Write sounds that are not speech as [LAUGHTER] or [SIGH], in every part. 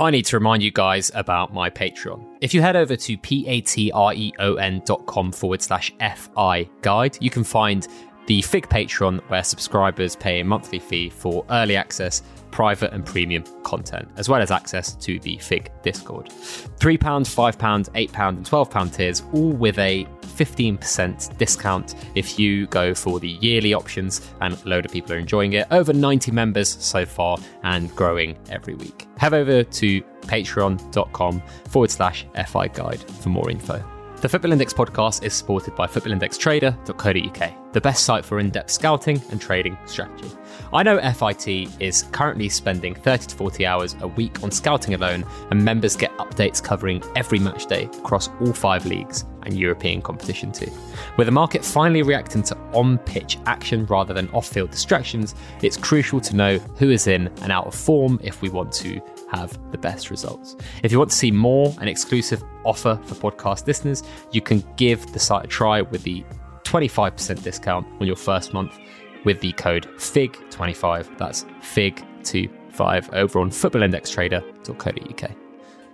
I need to remind you guys about my Patreon. If you head over to patreon.com forward slash FI guide, you can find the FIG Patreon, where subscribers pay a monthly fee for early access, private, and premium content, as well as access to the FIG Discord. £3, £5, £8, and £12 tiers, all with a 15% discount if you go for the yearly options, and a load of people are enjoying it. Over 90 members so far and growing every week. Head over to patreon.com forward slash FI guide for more info. The Football Index podcast is supported by footballindextrader.co.uk, the best site for in depth scouting and trading strategy. I know FIT is currently spending 30 to 40 hours a week on scouting alone, and members get updates covering every match day across all five leagues and European competition too. With the market finally reacting to on pitch action rather than off field distractions, it's crucial to know who is in and out of form if we want to have the best results. If you want to see more, an exclusive offer for podcast listeners, you can give the site a try with the 25% discount on your first month with the code FIG25. That's FIG25 over on footballindextrader.co.uk.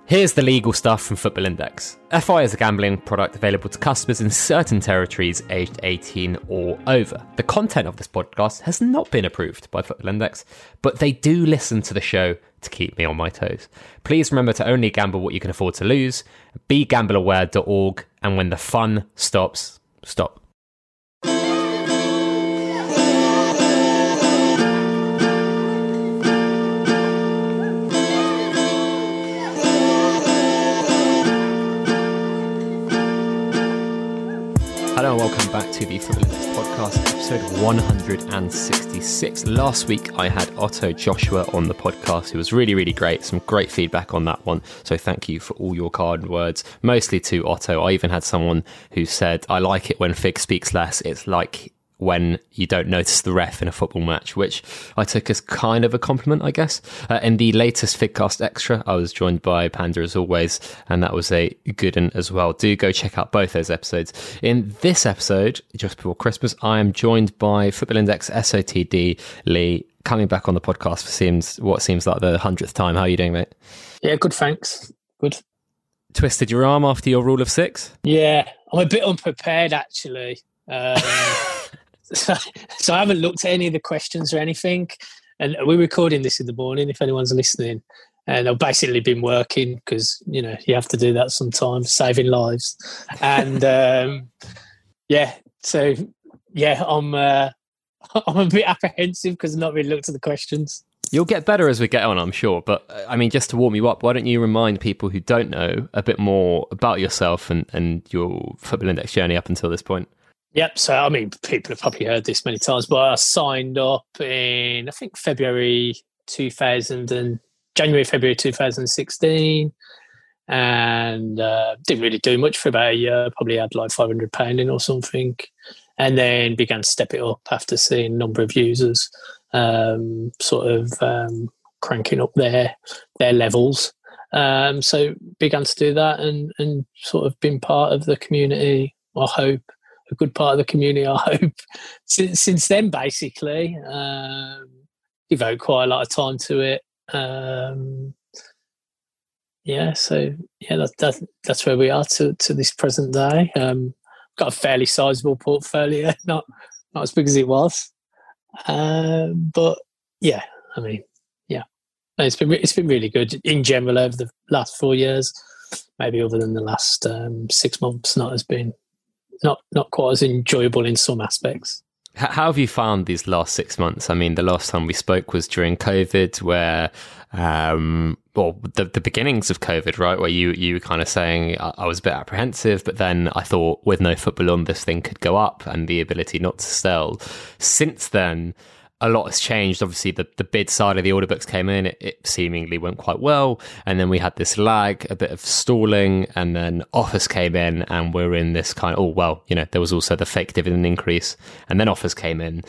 Here's the legal stuff from Football Index. FI is a gambling product available to customers in certain territories aged 18 or over. The content of this podcast has not been approved by Football Index, but they do listen to the show to keep me on my toes. Please remember to only gamble what you can afford to lose. BeGambleAware.org, and when the fun stops, stop. Hello and welcome back to the Index podcast, episode 166. Last week I had Otto Joshua on the podcast, who was really, really great. Some great feedback on that one. So thank you for all your kind words, mostly to Otto. I even had someone who said, I like it when Fig speaks less. It's like when you don't notice the ref in a football match, which I took as kind of a compliment, I guess. Uh, in the latest Figcast Extra, I was joined by Panda as always, and that was a good one as well. Do go check out both those episodes. In this episode, just before Christmas, I am joined by Football Index SOTD Lee, coming back on the podcast for seems what seems like the hundredth time. How are you doing, mate? Yeah, good, thanks. Good. Twisted your arm after your rule of six? Yeah, I'm a bit unprepared actually. Um, [LAUGHS] so, [LAUGHS] so I haven't looked at any of the questions or anything. And we're recording this in the morning if anyone's listening. And I've basically been working because, you know, you have to do that sometimes, saving lives. And [LAUGHS] um, yeah, so yeah, I'm, uh, [LAUGHS] I'm a bit apprehensive because I've not really looked at the questions. You'll get better as we get on, I'm sure. But uh, I mean, just to warm you up, why don't you remind people who don't know a bit more about yourself and, and your Football Index journey up until this point? Yep. So, I mean, people have probably heard this many times, but I signed up in, I think, February 2000 and January, February 2016. And uh, didn't really do much for about a year. Probably had like 500 pound in or something. And then began to step it up after seeing a number of users um, sort of um, cranking up their their levels. Um, so began to do that and, and sort of been part of the community, I hope, a good part of the community, I hope. [LAUGHS] since, since then, basically, um, devote quite a lot of time to it. Um, yeah, so yeah, that, that, that's where we are to, to this present day. Um, got a fairly sizable portfolio, [LAUGHS] not not as big as it was, um, but yeah, I mean, yeah, it's been it's been really good in general over the last four years. Maybe other than the last um, six months, not as been not not quite as enjoyable in some aspects. How have you found these last six months? I mean, the last time we spoke was during COVID, where, um, well, the, the beginnings of COVID, right? Where you, you were kind of saying I, I was a bit apprehensive, but then I thought with no football on, this thing could go up and the ability not to sell. Since then, a lot has changed. Obviously, the, the bid side of the order books came in. It, it, seemingly went quite well. And then we had this lag, a bit of stalling, and then offers came in, and we're in this kind of, oh, well, you know, there was also the fake dividend increase, and then offers came in.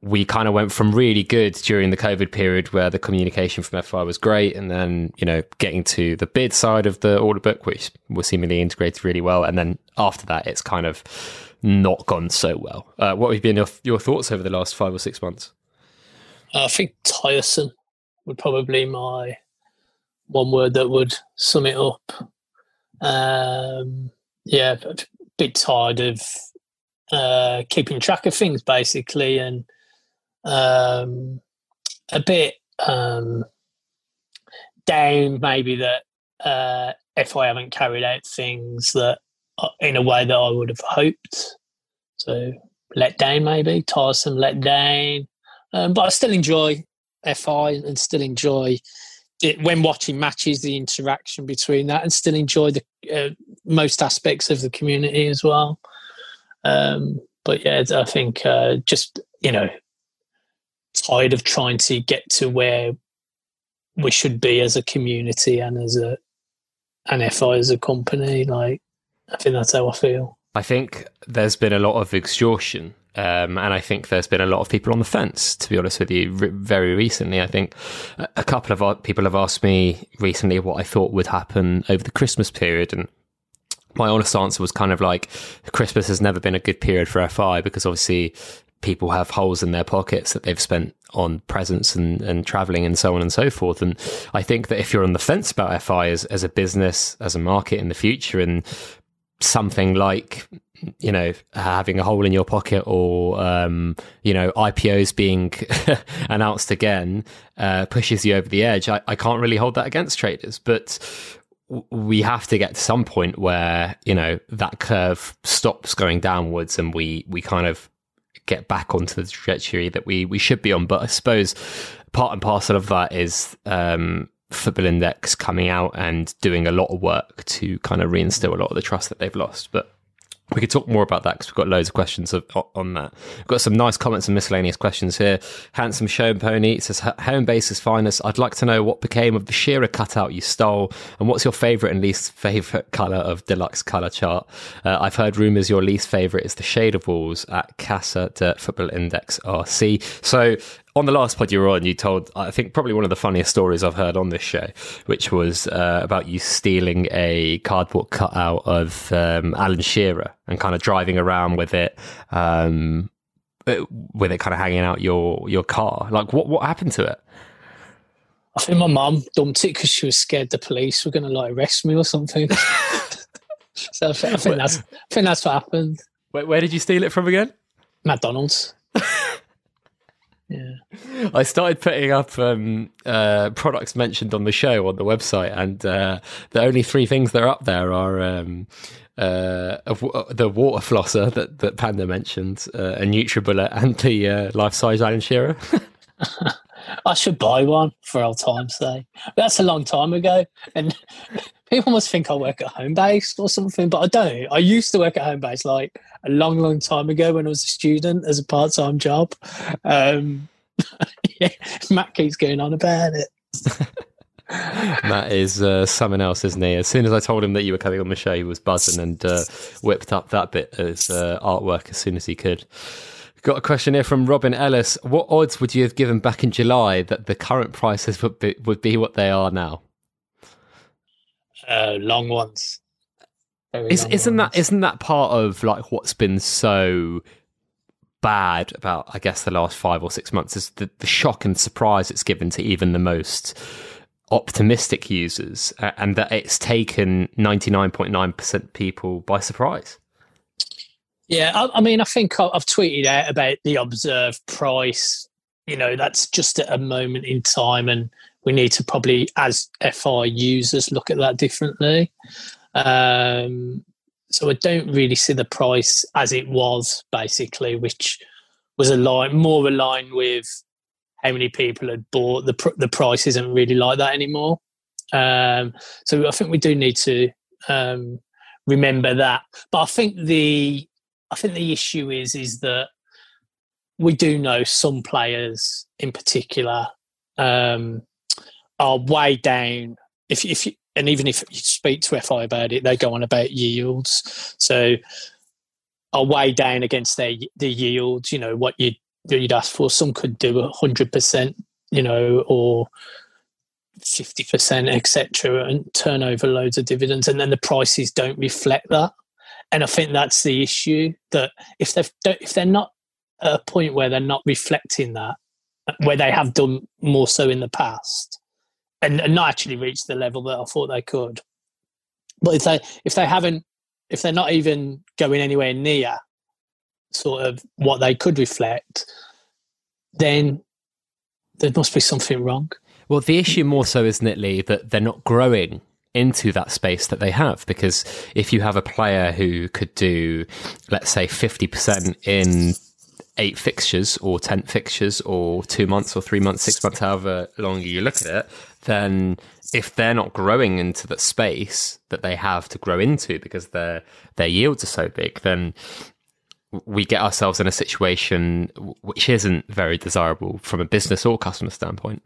We kind of went from really good during the COVID period where the communication from FI was great, and then, you know, getting to the bid side of the order book, which was seemingly integrated really well. And then after that, it's kind of, not gone so well. Uh, what have been your, your, thoughts over the last five or six months? I think tiresome would probably my one word that would sum it up. Um, yeah, a bit tired of uh, keeping track of things basically, and um, a bit um, down maybe that uh, if I haven't carried out things that in a way that I would have hoped. So let down maybe tiresome, let down. Um, but I still enjoy FI and still enjoy it, when watching matches the interaction between that and still enjoy the uh, most aspects of the community as well. Um, but yeah, I think uh, just you know tired of trying to get to where we should be as a community and as a an FI as a company. Like I think that's how I feel. I think there's been a lot of exhaustion um, and I think there's been a lot of people on the fence, to be honest with you, re- very recently. I think a couple of people have asked me recently what I thought would happen over the Christmas period. And my honest answer was kind of like Christmas has never been a good period for FI because obviously people have holes in their pockets that they've spent on presents and, and traveling and so on and so forth. And I think that if you're on the fence about FI as, as a business, as a market in the future, and something like you know having a hole in your pocket or um, you know IPOs being [LAUGHS] announced again uh, pushes you over the edge. I, I can't really hold that against traders, but we have to get to some point where you know that curve stops going downwards and we we kind of get back onto the trajectory that we we should be on. But I suppose part and parcel of that is um, Football Index coming out and doing a lot of work to kind of reinstill a lot of the trust that they've lost. But we could talk more about that because we've got loads of questions of, on that. We've got some nice comments and miscellaneous questions here. Handsome Show Pony says, Homebase is finest. I'd like to know what became of the Shearer cutout you stole and what's your favourite and least favourite colour of deluxe colour chart. Uh, I've heard rumours your least favourite is the shade of walls at Casa de Football Index RC. So on the last pod you were on, you told I think probably one of the funniest stories I've heard on this show, which was uh, about you stealing a cardboard cutout of um, Alan Shearer and kind of driving around with it, um, uh, with it kind of hanging out your your car. Like, what what happened to it? I think my mum dumped it because she was scared the police were going to like arrest me or something. [LAUGHS] so I think, I think that's I think that's what happened. Where, where did you steal it from again? McDonald's. [LAUGHS] Yeah. [LAUGHS] I started putting up um, uh, products mentioned on the show on the website, and uh, the only three things that are up there are um, uh, the water flosser that, that Panda mentioned, uh, a NutriBullet, and the uh, life size Alan Shearer. [LAUGHS] I should buy one for old time's sake. That's a long time ago, and [LAUGHS] people must think I work at Homebase or something, but I don't. I used to work at Homebase like a long, long time ago when I was a student as a part time job. Um, [LAUGHS] yeah, Matt keeps going on about it. [LAUGHS] Matt is uh, someone else, isn't he? As soon as I told him that you were coming on the show, he was buzzing and uh, whipped up that bit of uh, artwork as soon as he could. Got a question here from Robin Ellis. What odds would you have given back in July that the current prices would be, would be what they are now? Uh, long ones. Is, isn't that isn't that part of like what's been so bad about I guess the last five or six months is the, the shock and surprise it's given to even the most optimistic users, uh, and that it's taken ninety nine point nine percent people by surprise. Yeah, I, I mean, I think I've tweeted out about the observed price. You know, that's just at a moment in time, and we need to probably, as FI users, look at that differently. Um, so I don't really see the price as it was basically, which was a line more aligned with how many people had bought. The pr- the price isn't really like that anymore. Um, so I think we do need to um, remember that. But I think the I think the issue is is that we do know some players in particular um, are way down. If if you, and even if you speak to FI about it, they go on about yields. So are way down against their the yields. You know what you you'd ask for. Some could do hundred percent, you know, or fifty percent, etc., and turn over loads of dividends, and then the prices don't reflect that. And I think that's the issue that if they if they're not at a point where they're not reflecting that, where they have done more so in the past, and, and not actually reach the level that I thought they could. But if they if they haven't if they're not even going anywhere near sort of what they could reflect, then there must be something wrong. Well, the issue more so, isn't it, Lee, that they're not growing into that space that they have. Because if you have a player who could do, let's say, 50% in eight fixtures or 10 fixtures or two months or three months, six months, however long you look at it, then if they're not growing into the space that they have to grow into because their their yields are so big, then we get ourselves in a situation which isn't very desirable from a business or customer standpoint.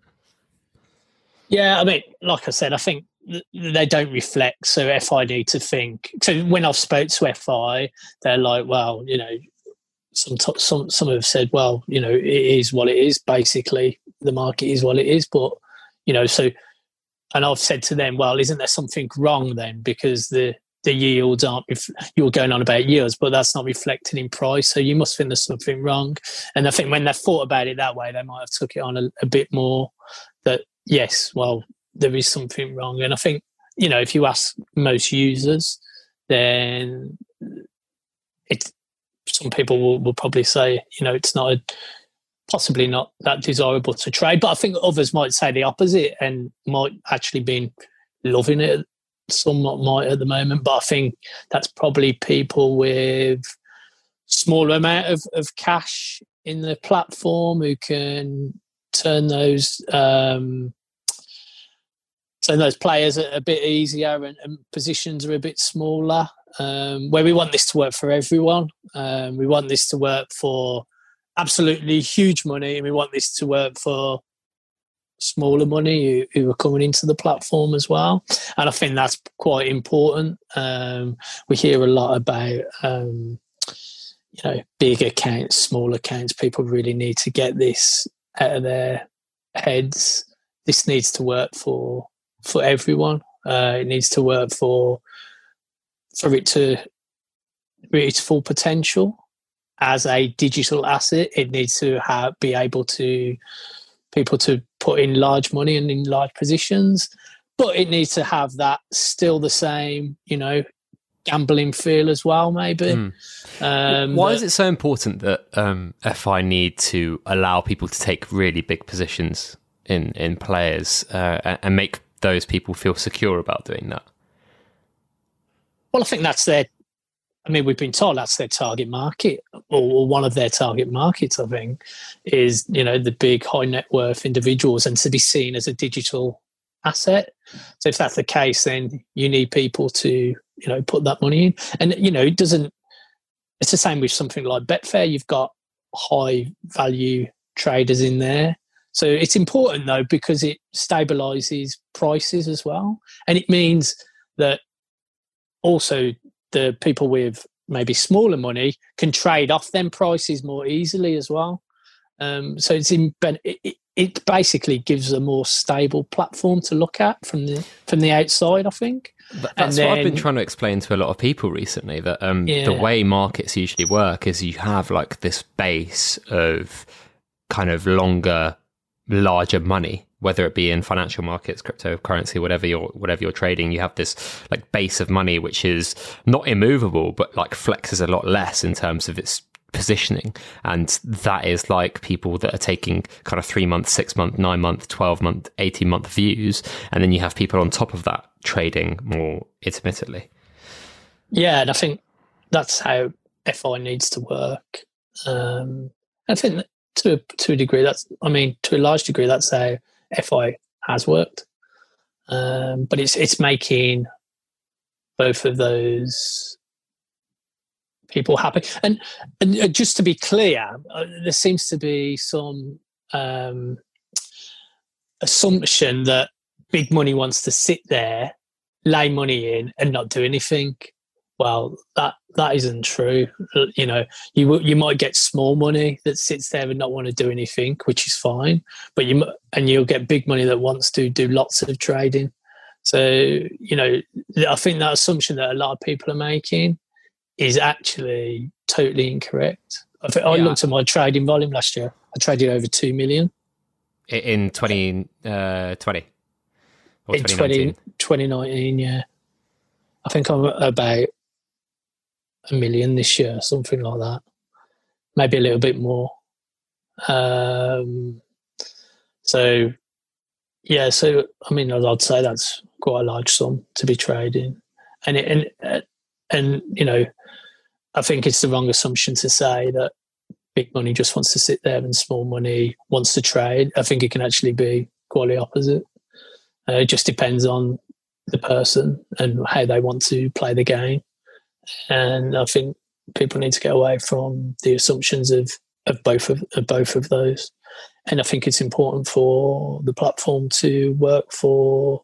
Yeah, I mean, like I said, I think they don't reflect. So FI need to think. So when I've spoke to FI, they're like, well, you know, some some some have said, well, you know, it is what it is. Basically, the market is what it is. But you know, so and I've said to them, well, isn't there something wrong then? Because the the yields aren't you're going on about yields, but that's not reflected in price. So you must think there's something wrong. And I think when they thought about it that way, they might have took it on a, a bit more. That yes, well, there is something wrong. And I think you know if you ask most users, then it some people will, will probably say you know it's not a possibly not that desirable to trade. But I think others might say the opposite and might actually be loving it. Somewhat might at the moment, but I think that's probably people with smaller amount of, of cash in the platform who can turn those um, turn those players a, a bit easier and, and, positions are a bit smaller. Um, where we want this to work for everyone, um, we want this to work for absolutely huge money, and we want this to work for smaller money who, who, are coming into the platform as well. And I think that's quite important. Um, we hear a lot about um, you know big accounts, small accounts. People really need to get this out of their heads. This needs to work for for everyone. Uh, it needs to work for for it to reach its full potential as a digital asset, it needs to have, be able to people to put in large money and in large positions, but it needs to have that still the same, you know, gambling feel as well. Maybe. Mm. Um, Why is it so important that um, FI need to allow people to take really big positions in in players uh, and make those people feel secure about doing that? Well, I think that's their I mean, we've been told that's their target market, or one of their target markets. I think is you know the big high net worth individuals, and to be seen as a digital asset. So if that's the case, then you need people to you know put that money in, and you know it doesn't. It's the same with something like Betfair. You've got high value traders in there. So it's important though because it stabilizes prices as well, and it means that also the people with maybe smaller money can trade off them prices more easily as well. Um, so it's in, it, it basically gives a more stable platform to look at from the from the outside. I think that's then, what I've been trying to explain to a lot of people recently. That um, yeah. the way markets usually work is you have like this base of kind of longer, larger money whether it be in financial markets, cryptocurrency, whatever you're whatever you're trading, you have this like base of money which is not immovable, but like flexes a lot less in terms of its positioning. And that is like people that are taking kind of three month, six month, nine month, 12 month, 18 month views. And then you have people on top of that trading more intermittently. Yeah. And I think that's how FI needs to work. Um, I think to, to a degree, that's, I mean, to a large degree, that's how FI has worked, um, but it's it's making both of those people happy. And, and uh, just to be clear, uh, there seems to be some um, assumption that big money wants to sit there, lay money in, and not do anything well that that isn't true. You know you you might get small money that sits there and not want to do anything which is fine but you and you'll get big money that wants to do lots of trading. So you know i think that assumption that a lot of people are making is actually totally incorrect. I, think, yeah. I looked at my trading volume last year. I traded over 2 million. In 2020 uh, Or in 20, 2019, yeah. I think I'm about a million this year, something like that. Maybe a little bit more. Um, so, yeah, so I mean, I'd say that's quite a large sum to be trading, and it, and and you know, I think it's the wrong assumption to say that big money just wants to sit there and small money wants to trade. I think it can actually be quite the opposite. Uh, it just depends on the person and how they want to play the game. And I think people need to get away from the assumptions of, of both of, of both of those. And I think it's important for the platform to work for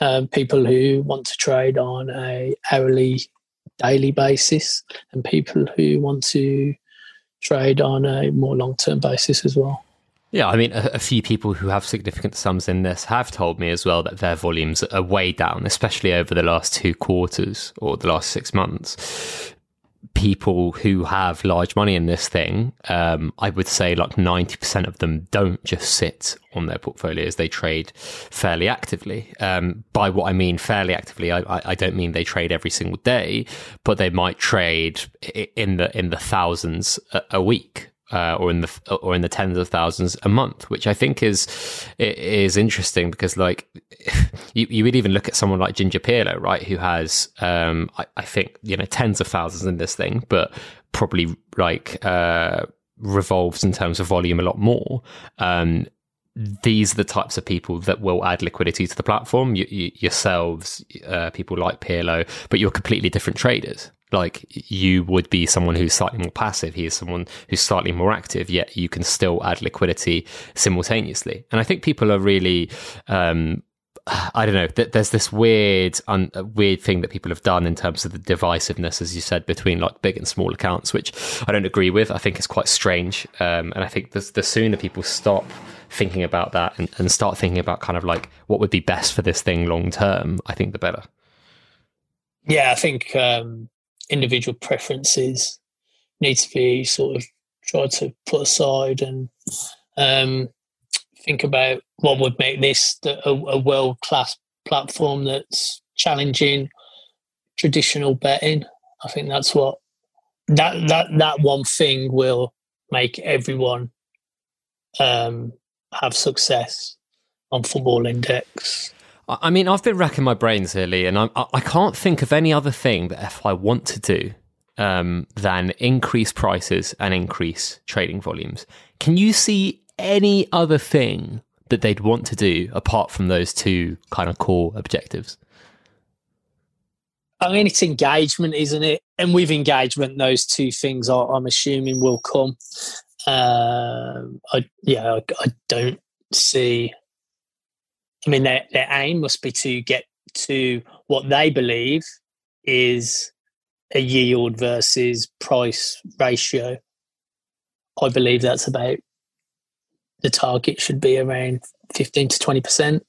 um, people who want to trade on a hourly, daily basis, and people who want to trade on a more long term basis as well. Yeah, I mean, a, a, few people who have significant sums in this have told me as well that their volumes are way down, especially over the last two quarters or the last six months. People who have large money in this thing, um, I would say like 90% of them don't just sit on their portfolios. They trade fairly actively. Um, by what I mean fairly actively, I, I, don't mean they trade every single day, but they might trade in the, in the thousands a, a week uh, or in the or in the tens of thousands a month, which I think is is interesting because like [LAUGHS] you, you would even look at someone like Ginger Pirlo, right, who has um, I, I, think you know tens of thousands in this thing, but probably like uh, revolves in terms of volume a lot more. Um, these are the types of people that will add liquidity to the platform. You, you, yourselves, uh, people like Pirlo, but you're completely different traders. Like you would be someone who's slightly more passive. He is someone who's slightly more active, yet you can still add liquidity simultaneously. And I think people are really um, I don't know. There's this weird, un, weird thing that people have done in terms of the divisiveness, as you said, between like big and small accounts, which I don't agree with. I think it's quite strange, um, and I think the, the sooner people stop thinking about that and, and start thinking about kind of like what would be best for this thing long term, I think the better. Yeah, I think um, individual preferences need to be sort of tried to put aside and um, think about what would make this a, a world class platform that's challenging traditional betting. I think that's what that that that one thing will make everyone um, have success on Football Index. I mean, I've been racking my brains here, Lee, and I'm, I can't think of any other thing that I want to do um, than increase prices and increase trading volumes. Can you see any other thing that they'd want to do apart from those two kind of core objectives? I mean, it's engagement, isn't it? And with engagement, those two things are, I'm assuming will come. Um, I, yeah, I, I, don't see. I mean, their their aim must be to get to what they believe is a yield versus price ratio. I believe that's about the target should be around 15 to 20%.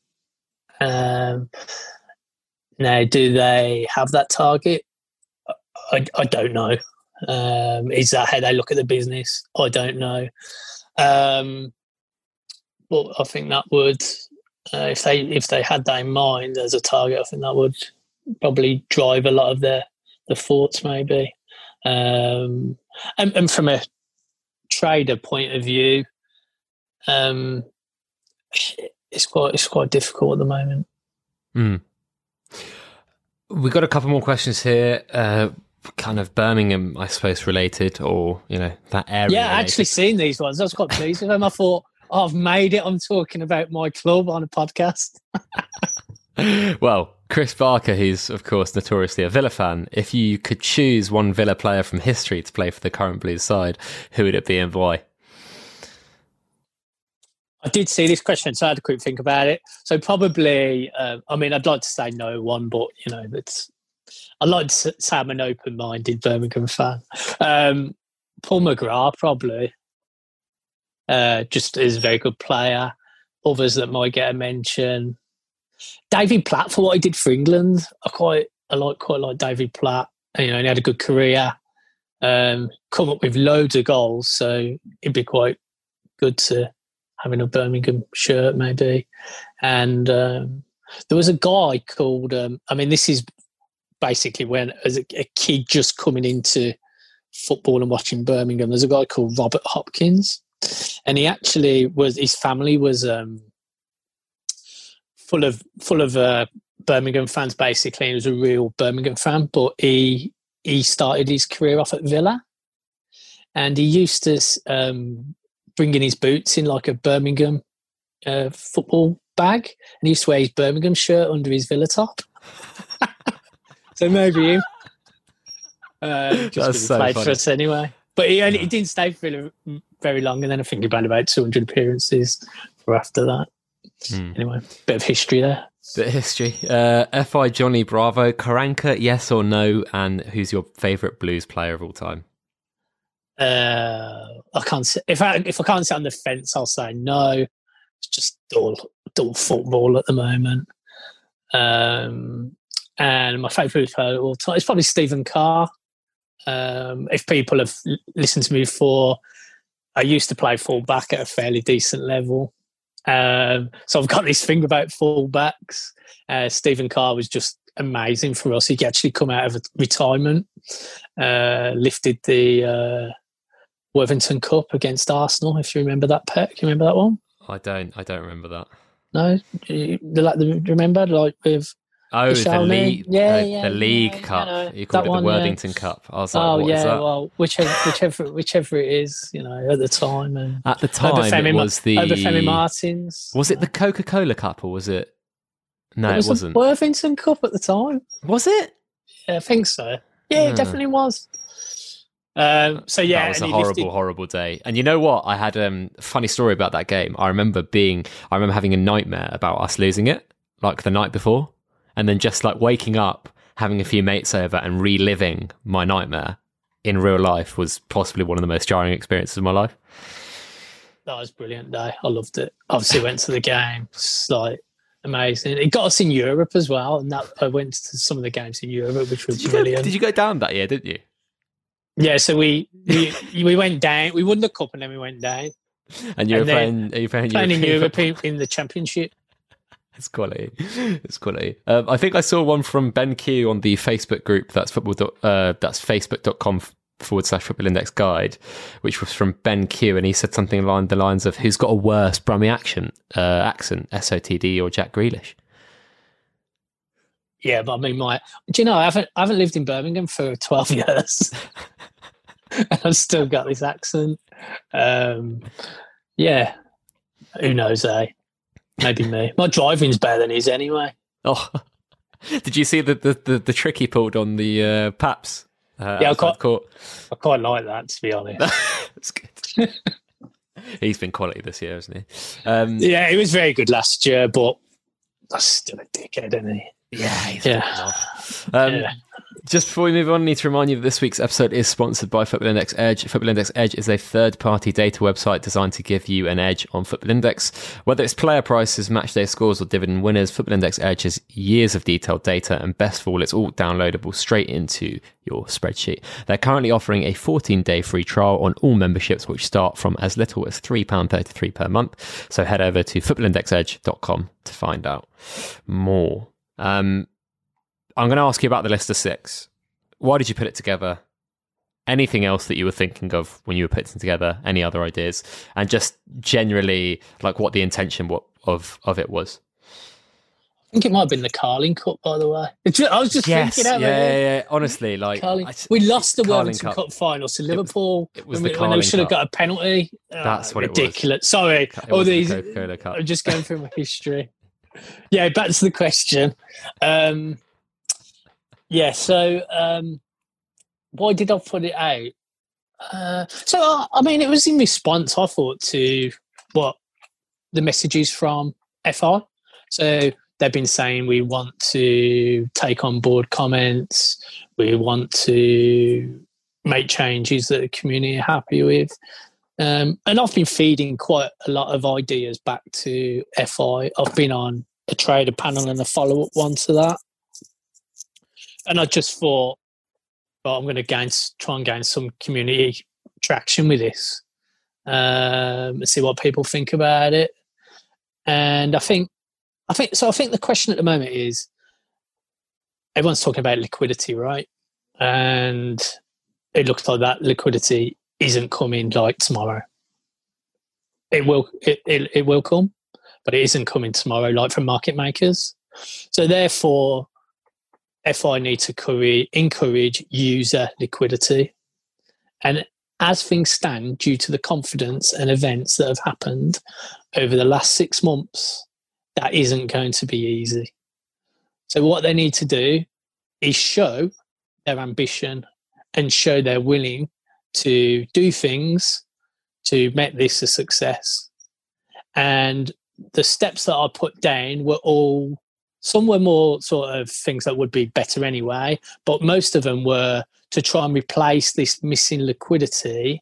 Um, now, do they have that target? I, I don't know. Um, is that how they look at the business? I don't know. Um, but I think that would, uh, if they if they had that in mind as a target, I think that would probably drive a lot of their the thoughts, maybe. Um, and, and from a trader point of view, um, it's quite it's quite difficult at the moment. Mm. We've got a couple more questions here. Uh, kind of Birmingham, I suppose, related, or you know that area. Yeah, I actually seen these ones. I was quite pleased with them. I thought I've made it. I'm talking about my club on a podcast. [LAUGHS] well, Chris Barker, who's of course notoriously a Villa fan, if you could choose one Villa player from history to play for the current Blues side, who would it be and why? I did see this question, so I had a quick think about it. So probably, uh, I mean, I'd like to say no one, but you know, that's I'd like to say I'm an open-minded Birmingham fan. Um, Paul McGrath probably, uh, just is a very good player. Others that might get a mention. David Platt for what he did for England, I quite, I like quite like David Platt. You know, he had a good career. Um, come up with loads of goals, so it'd be quite good to having a Birmingham shirt maybe, and um, there was a guy called. Um, I mean, this is basically when as a, a kid just coming into football and watching Birmingham. There's a guy called Robert Hopkins, and he actually was his family was um, full of full of uh, Birmingham fans basically. He was a real Birmingham fan, but he he started his career off at Villa, and he used to um, bring in his boots in like a Birmingham uh, football bag, and he used to wear his Birmingham shirt under his Villa top. [LAUGHS] so maybe him. Uh, just That's so played funny. for us anyway. But he, only, he didn't stay for very long, and then I think had about 200 appearances for after that. Hmm. Anyway, bit of history there. Bit of history. Uh, Fi Johnny Bravo, Karanka, yes or no? And who's your favourite blues player of all time? Uh, I can't. Say, if I if I can't sit on the fence, I'll say no. It's just dull, dull football at the moment. Um, and my favourite player of all time is probably Stephen Carr. Um, if people have listened to me before, I used to play fullback at a fairly decent level. Um, so I've got this thing about fullbacks. Uh, Stephen Carr was just amazing for us. He actually come out of retirement, uh, lifted the uh, Worthington Cup against Arsenal. If you remember that, Pet, you remember that one? I don't. I don't remember that. No, you, like remember like with Oh, the, the league, yeah, uh, yeah, the League yeah, Cup. You, know, you call it one, the Worthington. Cup. I was like, oh yeah, well, whichever, whichever, whichever it is, you know, at the time. And at the time, it was the Obafemi Martins. Was it the Coca Cola Cup or was it? No, it, was it wasn't. Worthington Cup at the time. Was it? Yeah, I think so. Yeah, it definitely was. Um, so yeah, that was a horrible, lifted... horrible day. And you know what? I had um, a funny story about that game. I remember being, I remember having a nightmare about us losing it, like the night before and then just like waking up, having a few mates over, and reliving my nightmare in real life was possibly one of the most jarring experiences of my life. That was brilliant day. I loved it. Obviously, went to the game. It's like amazing. It got us in Europe as well, and that I went to some of the games in Europe, which was did brilliant. Go, did you go down that year? Didn't you? Yeah. So we we we went down. We won the cup, and then we went down. And you were playing. Are you playing, playing in Europe in the championship? It's quality. It's quality. Um, I think I saw one from Ben Q on the Facebook group. That's football. Uh, that's facebook.com forward slash football index guide, which was from Ben Q, and he said something along the lines of, "Who's got a worse Brummie accent? Uh, accent, SOTD or Jack Grealish?" Yeah, but I mean, my do you know I haven't I haven't lived in Birmingham for twelve [LAUGHS] years, [LAUGHS] and I've still got this accent. Um, yeah, who knows, eh? Maybe me. My driving's better than his anyway. Oh, [LAUGHS] did you see the the, the, the trick he pulled on the uh, Paps? Uh, yeah, I quite, court? I quite like that to be honest. [LAUGHS] That's good. [LAUGHS] He's been quality this year, hasn't he? Um, yeah, he was very good last year, but that's still a dickhead, isn't he? Yeah, yeah. Um, yeah. Just before we move on, I need to remind you that this week's episode is sponsored by Football Index Edge. Football Index Edge is a third party data website designed to give you an edge on Football Index. Whether it's player prices, match day scores, or dividend winners, Football Index Edge has years of detailed data, and best of all, it's all downloadable straight into your spreadsheet. They're currently offering a 14 day free trial on all memberships, which start from as little as £3.33 per month. So head over to footballindexedge.com to find out more. Um, I'm going to ask you about the list of six. Why did you put it together? Anything else that you were thinking of when you were putting together? Any other ideas? And just generally, like what the intention of of it was. I think it might have been the Carling Cup, by the way. [LAUGHS] I was just yes, thinking, yeah, yeah, yeah, Honestly, like I, we lost the Worthington Cup. Cup final to Liverpool. It was, it was when, the when they should have got a penalty. That's uh, what ridiculous. Sorry, all these. The I'm just going through my history. yeah, back to the question. Um, yeah, so um, why did I put it out? Uh, so, I mean, it was in response, I thought, to what the messages from FI. So they've been saying we want to take on board comments, we want to make changes that the community are happy with. Um, and I've been feeding quite a lot of ideas back to FI. I've been on a trader panel and a follow up one to that and I just thought, well, I'm going to gain, try and gain some community traction with this, um, see what people think about it. And I think I think so. I think the question at the moment is everyone's talking about liquidity, right? And it looks like that liquidity isn't coming like tomorrow. It will it, it, it will come, but it isn't coming tomorrow like from market makers. So therefore, FI need to encourage user liquidity. And as things stand, due to the confidence and events that have happened over the last six months, that isn't going to be easy. So, what they need to do is show their ambition and show they're willing to do things to make this a success. And the steps that I put down were all some were more sort of things that would be better anyway, but most of them were to try and replace this missing liquidity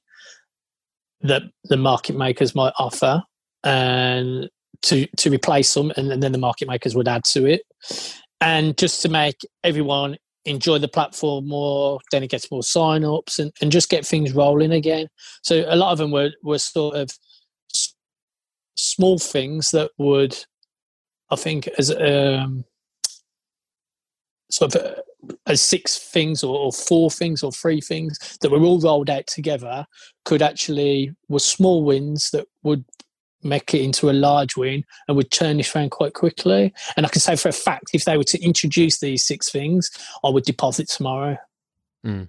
that the market makers might offer and to to replace them and, and then the market makers would add to it. And just to make everyone enjoy the platform more then it gets more sign-ups and, and just get things rolling again. So a lot of them were, were sort of small things that would i think as um, sort of uh, as six things or, or, four things or three things that were all rolled out together could actually were small wins that would make it into a large win and would turn this around quite quickly. And I can say for a fact, if they were to introduce these six things, I would deposit tomorrow. Mm.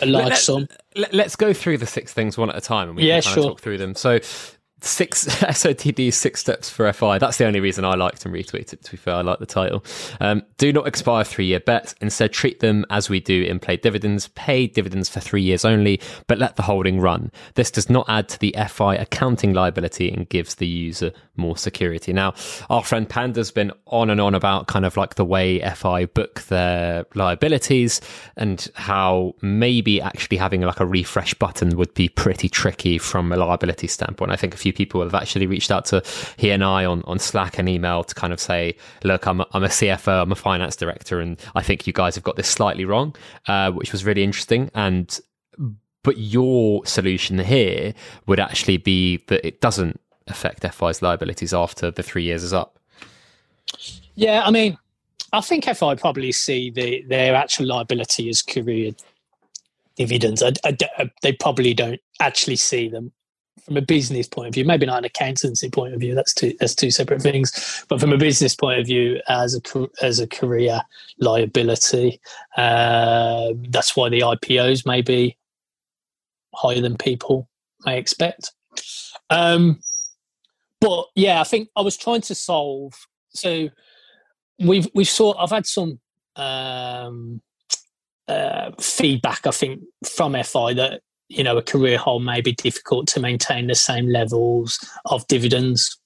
A large let, sum. Let, us go through the six things one at a time and we yeah, can sure. talk through them. So six [LAUGHS] SOTD six steps for FI. That's the only reason I liked and retweeted. To be fair, I like the title. Um, do not expire three year bets. Instead, treat them as we do in play dividends. Pay dividends for three years only, but let the holding run. This does not add to the FI accounting liability and gives the user more security. Now, our friend Panda's been on and on about kind of like the way FI book their liabilities and how maybe actually having like a refresh button would be pretty tricky from a liability standpoint. I think a few few people have actually reached out to he and I on, on Slack and email to kind of say, look, I'm a, I'm a CFO, I'm a finance director, and I think you guys have got this slightly wrong, uh, which was really interesting. And but your solution here would actually be that it doesn't affect FI's liabilities after the three years is up. Yeah, I mean, I think FI probably see the, their actual liability as career dividends. I, I, they probably don't actually see them from a business point of view, maybe not an accountancy point of view. That's two that's two separate things. But from a business point of view, as a as a career liability, uh, that's why the IPOs may be higher than people may expect. Um, but yeah, I think I was trying to solve. So we've we've sort. I've had some um, uh, feedback. I think from FI that you know a career hold may be difficult to maintain the same levels of dividends.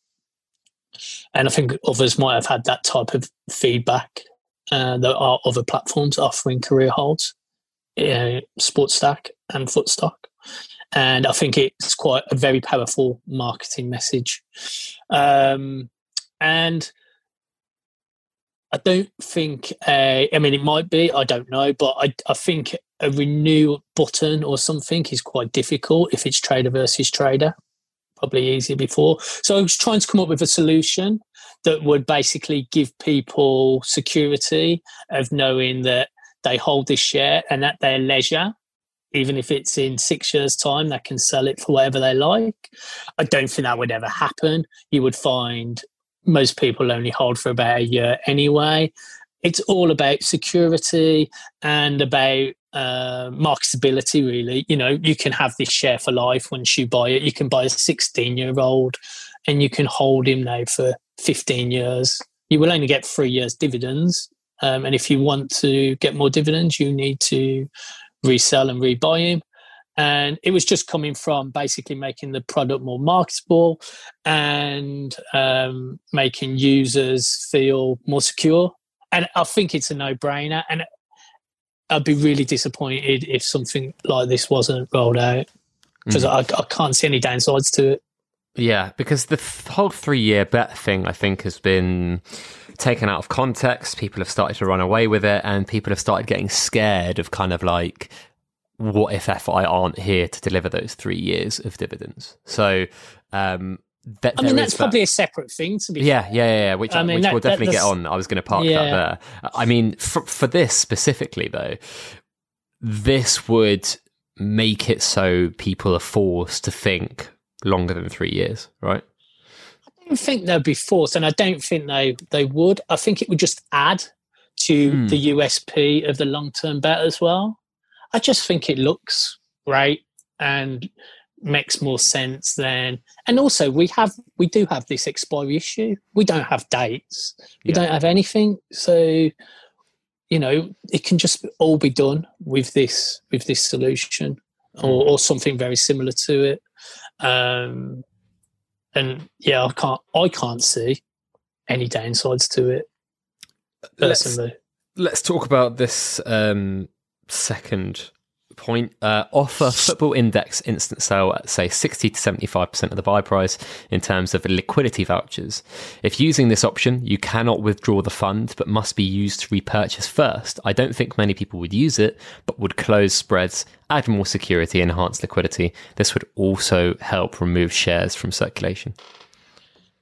And i think others might have had that type of feedback uh, there are other platforms offering career holds uh, Sportstack and Footstock and i think it's quite a very powerful marketing message. Um, and I don't think. Uh, I mean, it might be. I don't know, but I, I think a renew button or something is quite difficult if it's trader versus trader. Probably easier before. So I was trying to come up with a solution that would basically give people security of knowing that they hold this share and at their leisure even if it's in six years' time, they can sell it for whatever they like. I don't think that would ever happen. You would find most people only hold for about a year anyway. It's all about security and about uh, marketability, really. You know, you can have this share for life once you buy it. You can buy a 16 year old and you can hold him now for 15 years. You will only get three years dividends. Um, and if you want to get more dividends, you need to resell and rebuy him and it was just coming from basically making the product more marketable and um, making users feel more secure. And i think it's a no-brainer. And i'd be really disappointed if something like this wasn't rolled out because mm. I, I can't see any downsides to it. Yeah because the whole three-year bet thing i think has been taken out of context. People have started to run away with it and people have started getting scared of kind of like what if FI aren't here to deliver those three years of dividends? So, um, that I mean, that's probably that, a separate thing to be. yeah, yeah, yeah, yeah, which, I mean, which that- we'll definitely get on. I was going to park Yeah. that there. I mean, for, for this specifically, though, this would make it so people are forced to think longer than three years, right? I don't think they'd be forced, and I don't think they they would. I think it would just add to Hmm. the USP of the long term bet as well. I just think it looks great and makes more sense than and also we have we do have this expiry issue. We don't have dates. We Yeah. don't have anything. So you know it can just all be done with this with this solution or, or something very similar to it. Um and yeah i can't i can't see any downsides to it Let's personally. let's talk about this um, second point. Uh, offer football index instant sale at say 60 to 75% of the buy price in terms of liquidity vouchers. If using this option, you cannot withdraw the fund but must be used to repurchase first. I don't think many people would use it, but would close spreads, add more security, enhance liquidity. This would also help remove shares from circulation.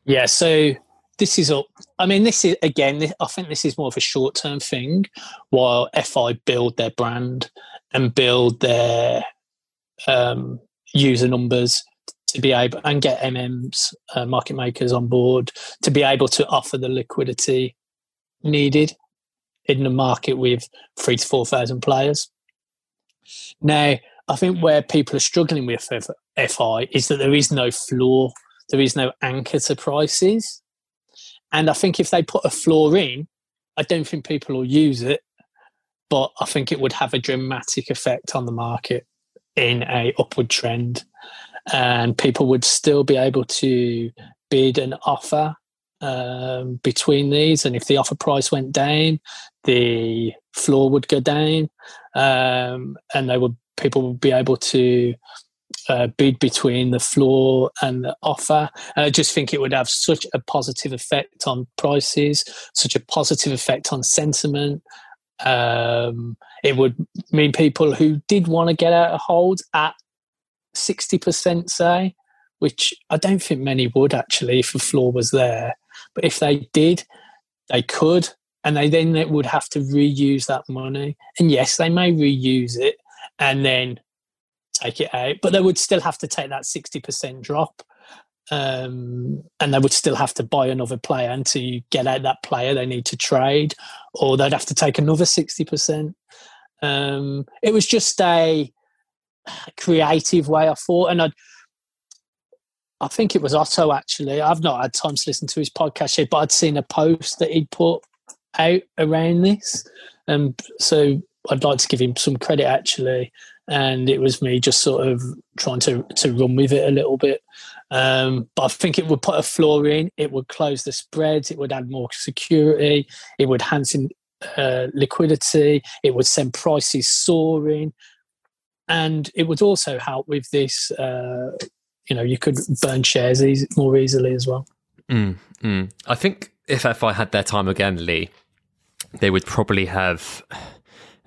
Yeah, so this is up. I mean, this is again. This, I think this is more of a short-term thing, while FI build their brand and build their um, user numbers to be able and get MMs, uh, market makers on board to be able to offer the liquidity needed in the market with three to four thousand players. Now, I think where people are struggling with FI is that there is no floor, there is no anchor to prices. And I think if they put a floor in, I don't think people will use it, but I think it would have a dramatic effect on the market in a upward trend, and people would still be able to bid and offer um, between these. And if the offer price went down, the floor would go down, um, and they would people would be able to uh, bid between the floor and the offer. And I just think it would have such a positive effect on prices, such a positive effect on sentiment. Um, it would mean people who did want to get out of hold at 60%, say, which I don't think many would actually if the floor was there. But if they did, they could. And they then would have to reuse that money. And yes, they may reuse it and then take it out, but they would still have to take that 60% drop. Um, and they would still have to buy another player. And to get out that player, they need to trade, or they'd have to take another 60%. Um, it was just a creative way, I thought. And I, I think it was Otto actually. I've not had time to listen to his podcast yet, but I'd seen a post that he'd put out around this. And so I'd like to give him some credit actually. And it was me just sort of trying to to run with it a little bit. Um, but I think it would put a floor in. It would close the spreads. It would add more security. It would enhance uh, liquidity. It would send prices soaring, and it would also help with this. Uh, you know, you could burn shares easy, more easily as well. Mm, mm. I think if FI had their time again, Lee, they would probably have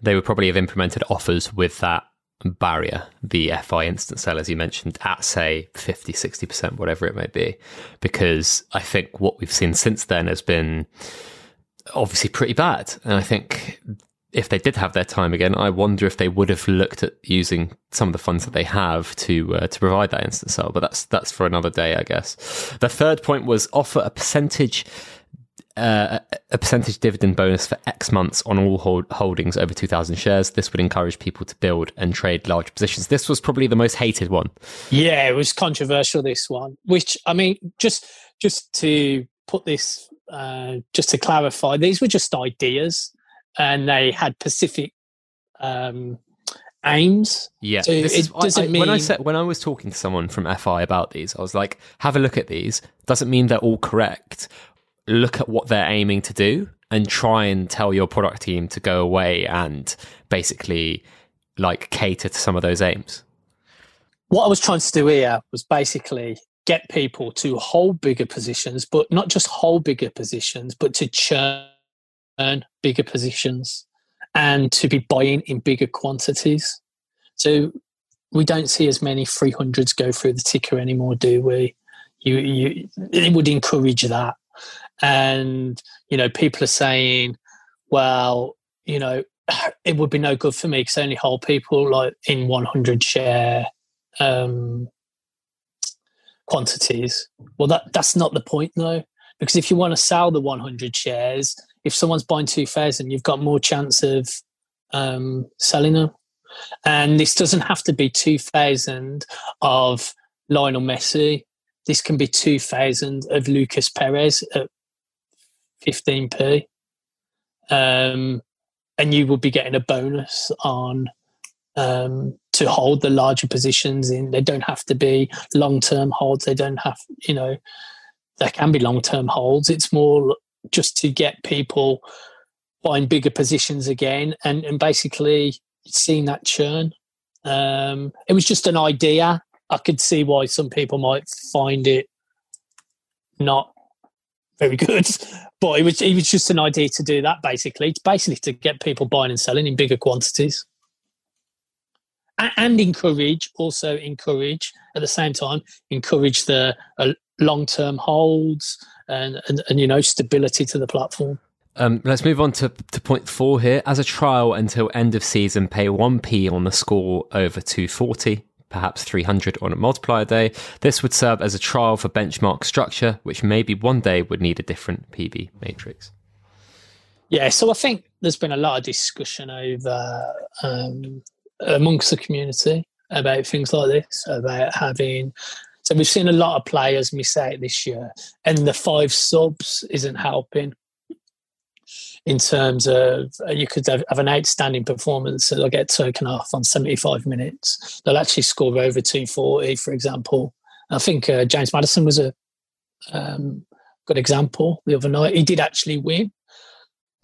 they would probably have implemented offers with that barrier, the FI instant sell, as you mentioned, at say 50, 60%, whatever it may be. Because I think what we've seen since then has been obviously pretty bad. And I think if they did have their time again, I wonder if they would have looked at using some of the funds that they have to uh, to provide that instant sell. But that's that's for another day, I guess. The third point was offer a percentage. Uh, a percentage dividend bonus for X months on all hold- holdings over 2,000 shares. This would encourage people to build and trade large positions. This was probably the most hated one. Yeah, it was controversial this one. Which I mean, just just to put this, uh, just to clarify, these were just ideas, and they had specific um, aims. Yeah, So this it is- doesn't I- when I said when I was talking to someone from FI about these, I was like, "Have a look at these. Doesn't mean they're all correct. Look at what they're aiming to do, and try and tell your product team to go away and basically like cater to some of those aims." What I was trying to do here was basically get people to hold bigger positions, but not just hold bigger positions, but to churn bigger positions and to be buying in bigger quantities. So we don't see as many 300s go through the ticker anymore, do we? you you it would encourage that. And you know, people are saying, well, you know, [SIGHS] it would be no good for me because only hold people like in 100 share um, quantities. Well, that that's not the point though, because if you want to sell the 100 shares, if someone's buying 2,000, you've got more chance of um, selling them. And this doesn't have to be 2,000 of Lionel Messi. This can be 2,000 of Lucas Perez at 15p. Um, and you will be getting a bonus on um, to hold the larger positions in. They don't have to be long term holds. They don't have, you know, there can be long term holds. It's more just to get people buying bigger positions again and, and basically seeing that churn. Um, it was just an idea. I could see why some people might find it not very good, but it was it was just an idea to do that basically. It's basically to get people buying and selling in bigger quantities, and, encourage also encourage at the same time encourage the uh, long term holds and, and and you know stability to the platform. Um, let's move on to, to point four here. As a trial until end of season, pay 1p on the score over 240 perhaps 300 on a multiplier day. This would serve as a trial for benchmark structure, which maybe one day would need a different PB matrix. Yeah, so I think there's been a lot of discussion over um, amongst the community about things like this, about having. So we've seen a lot of players miss out this year, and the five subs isn't helping in terms of uh, you could have, an outstanding performance they'll get taken off on 75 minutes. They'll actually score over 240 for example. I think uh, james Maddison was a um, good example the other night. He did actually win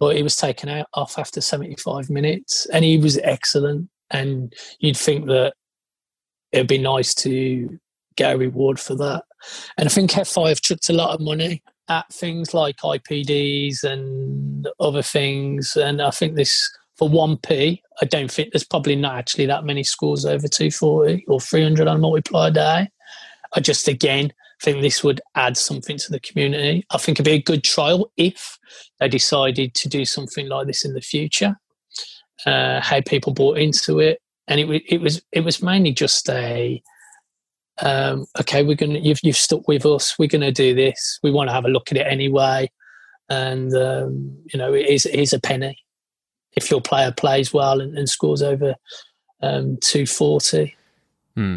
but he was taken out off after 75 minutes and he was excellent. And you'd think that it'd be nice to get a reward for that. And i think FI have chucked a lot of money at things like IPDs and other things. And I think this for 1p, I don't think there's probably not actually that many scores over 240 or 300 on a multiplier day. I just, again, think this would add something to the community. I think it'd be a good trial if they decided to do something like this in the future. Uh, how people bought into it, and it, it was it was mainly just a um, okay, we're gonna you've you've stuck with us. We're gonna do this. We want to have a look at it anyway, and um, you know it is it is a penny if your player plays well and, and scores over um, two forty. Hmm.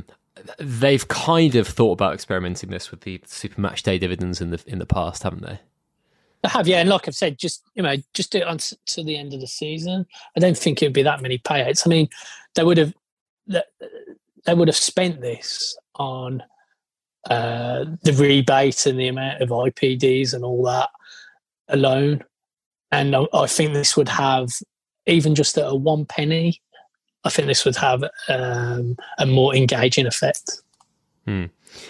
They've kind of thought about experimenting this with the super match day dividends in the in the past, haven't they? I have, yeah. And like I've said, just you know, just do it on to the end of the season. I don't think it would be that many payouts. I mean, they would have they would have spent this on uh, the rebate and the amount of IPDs and all that alone. And I, I think this would have, even just at a one penny, I think this would have um, a more engaging effect. Hmm.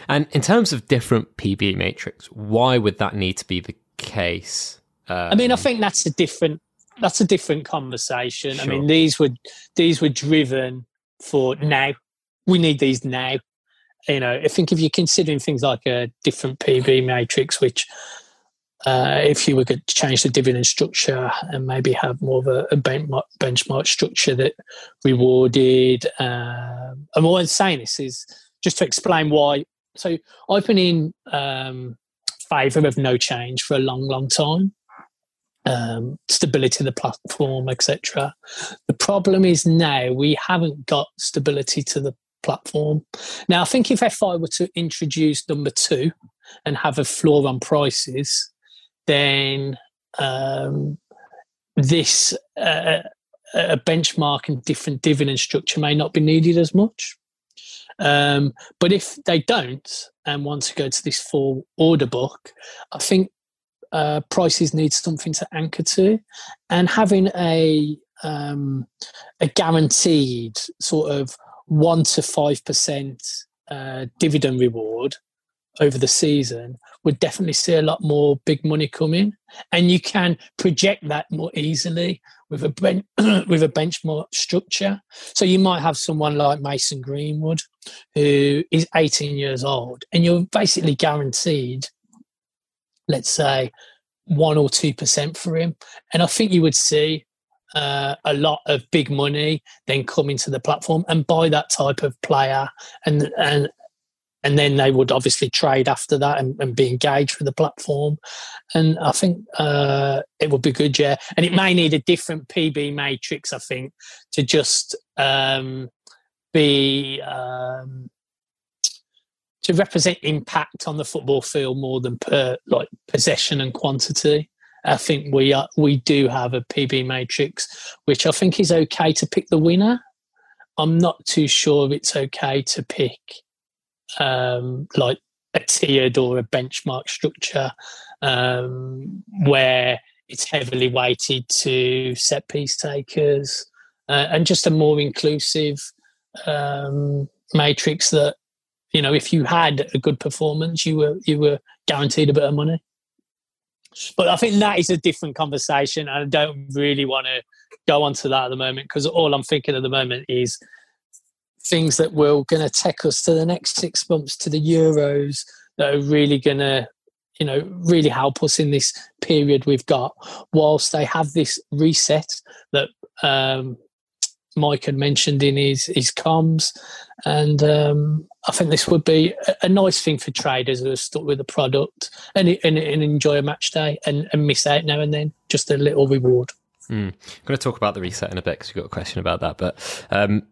And in terms of different PB matrix, why would that need to be the case? Um, I mean, I think that's a different that's a different conversation. Sure. I mean, these were these were driven for now. We need these now you know, I think if you're considering things like a different PB matrix, which uh, if you were to change the dividend structure and maybe have more of a, a benchmark, benchmark, structure that rewarded, um, and what I'm saying this is just to explain why. So I've been in um, favour of no change for a long, long time. Um, stability of the platform, etc. The problem is now we haven't got stability to the platform. Now, I think if FI were to introduce number two and have a floor on prices, then um, this uh, a benchmark and different dividend structure may not be needed as much. Um, but if they don't and want to go to this full order book, I think uh, prices need something to anchor to, and having a um, a guaranteed sort of one to five percent uh, dividend reward, over the season, would definitely see a lot more big money coming, and you can project that more easily with a ben- [CLEARS THROAT] with a benchmark structure. So you might have someone like Mason Greenwood, who is 18 years old, and you're basically guaranteed, let's say, one or two percent for him, and I think you would see uh, a lot of big money then come into the platform and buy that type of player and and and then they would obviously trade after that and, and be engaged with the platform. And I think uh, it would be good, yeah. And it may need a different PB matrix, I think, to just um, be um, to represent impact on the football field more than per like possession and quantity. I think we are, we do have a PB matrix, which I think is okay to pick the winner. I'm not too sure it's okay to pick um, like a tiered or a benchmark structure um, where it's heavily weighted to set piece takers uh, and just a more inclusive um, matrix that you know if you had a good performance you were you were guaranteed a bit of money but i think that is a different conversation and i don't really want to go on to that at the moment because all i'm thinking at the moment is things that will going to take us to the next six months to the Euros that are really going to, you know, really help us in this period we've got, whilst they have this reset that um, Mike had mentioned in his his comms, and um, I think this would be a, a, nice thing for traders who are stuck with the product and, and, and enjoy a match day and, and, miss out now and then, just a little reward. Mm. I'm going to talk about the reset in a bit because we've got a question about that, but um,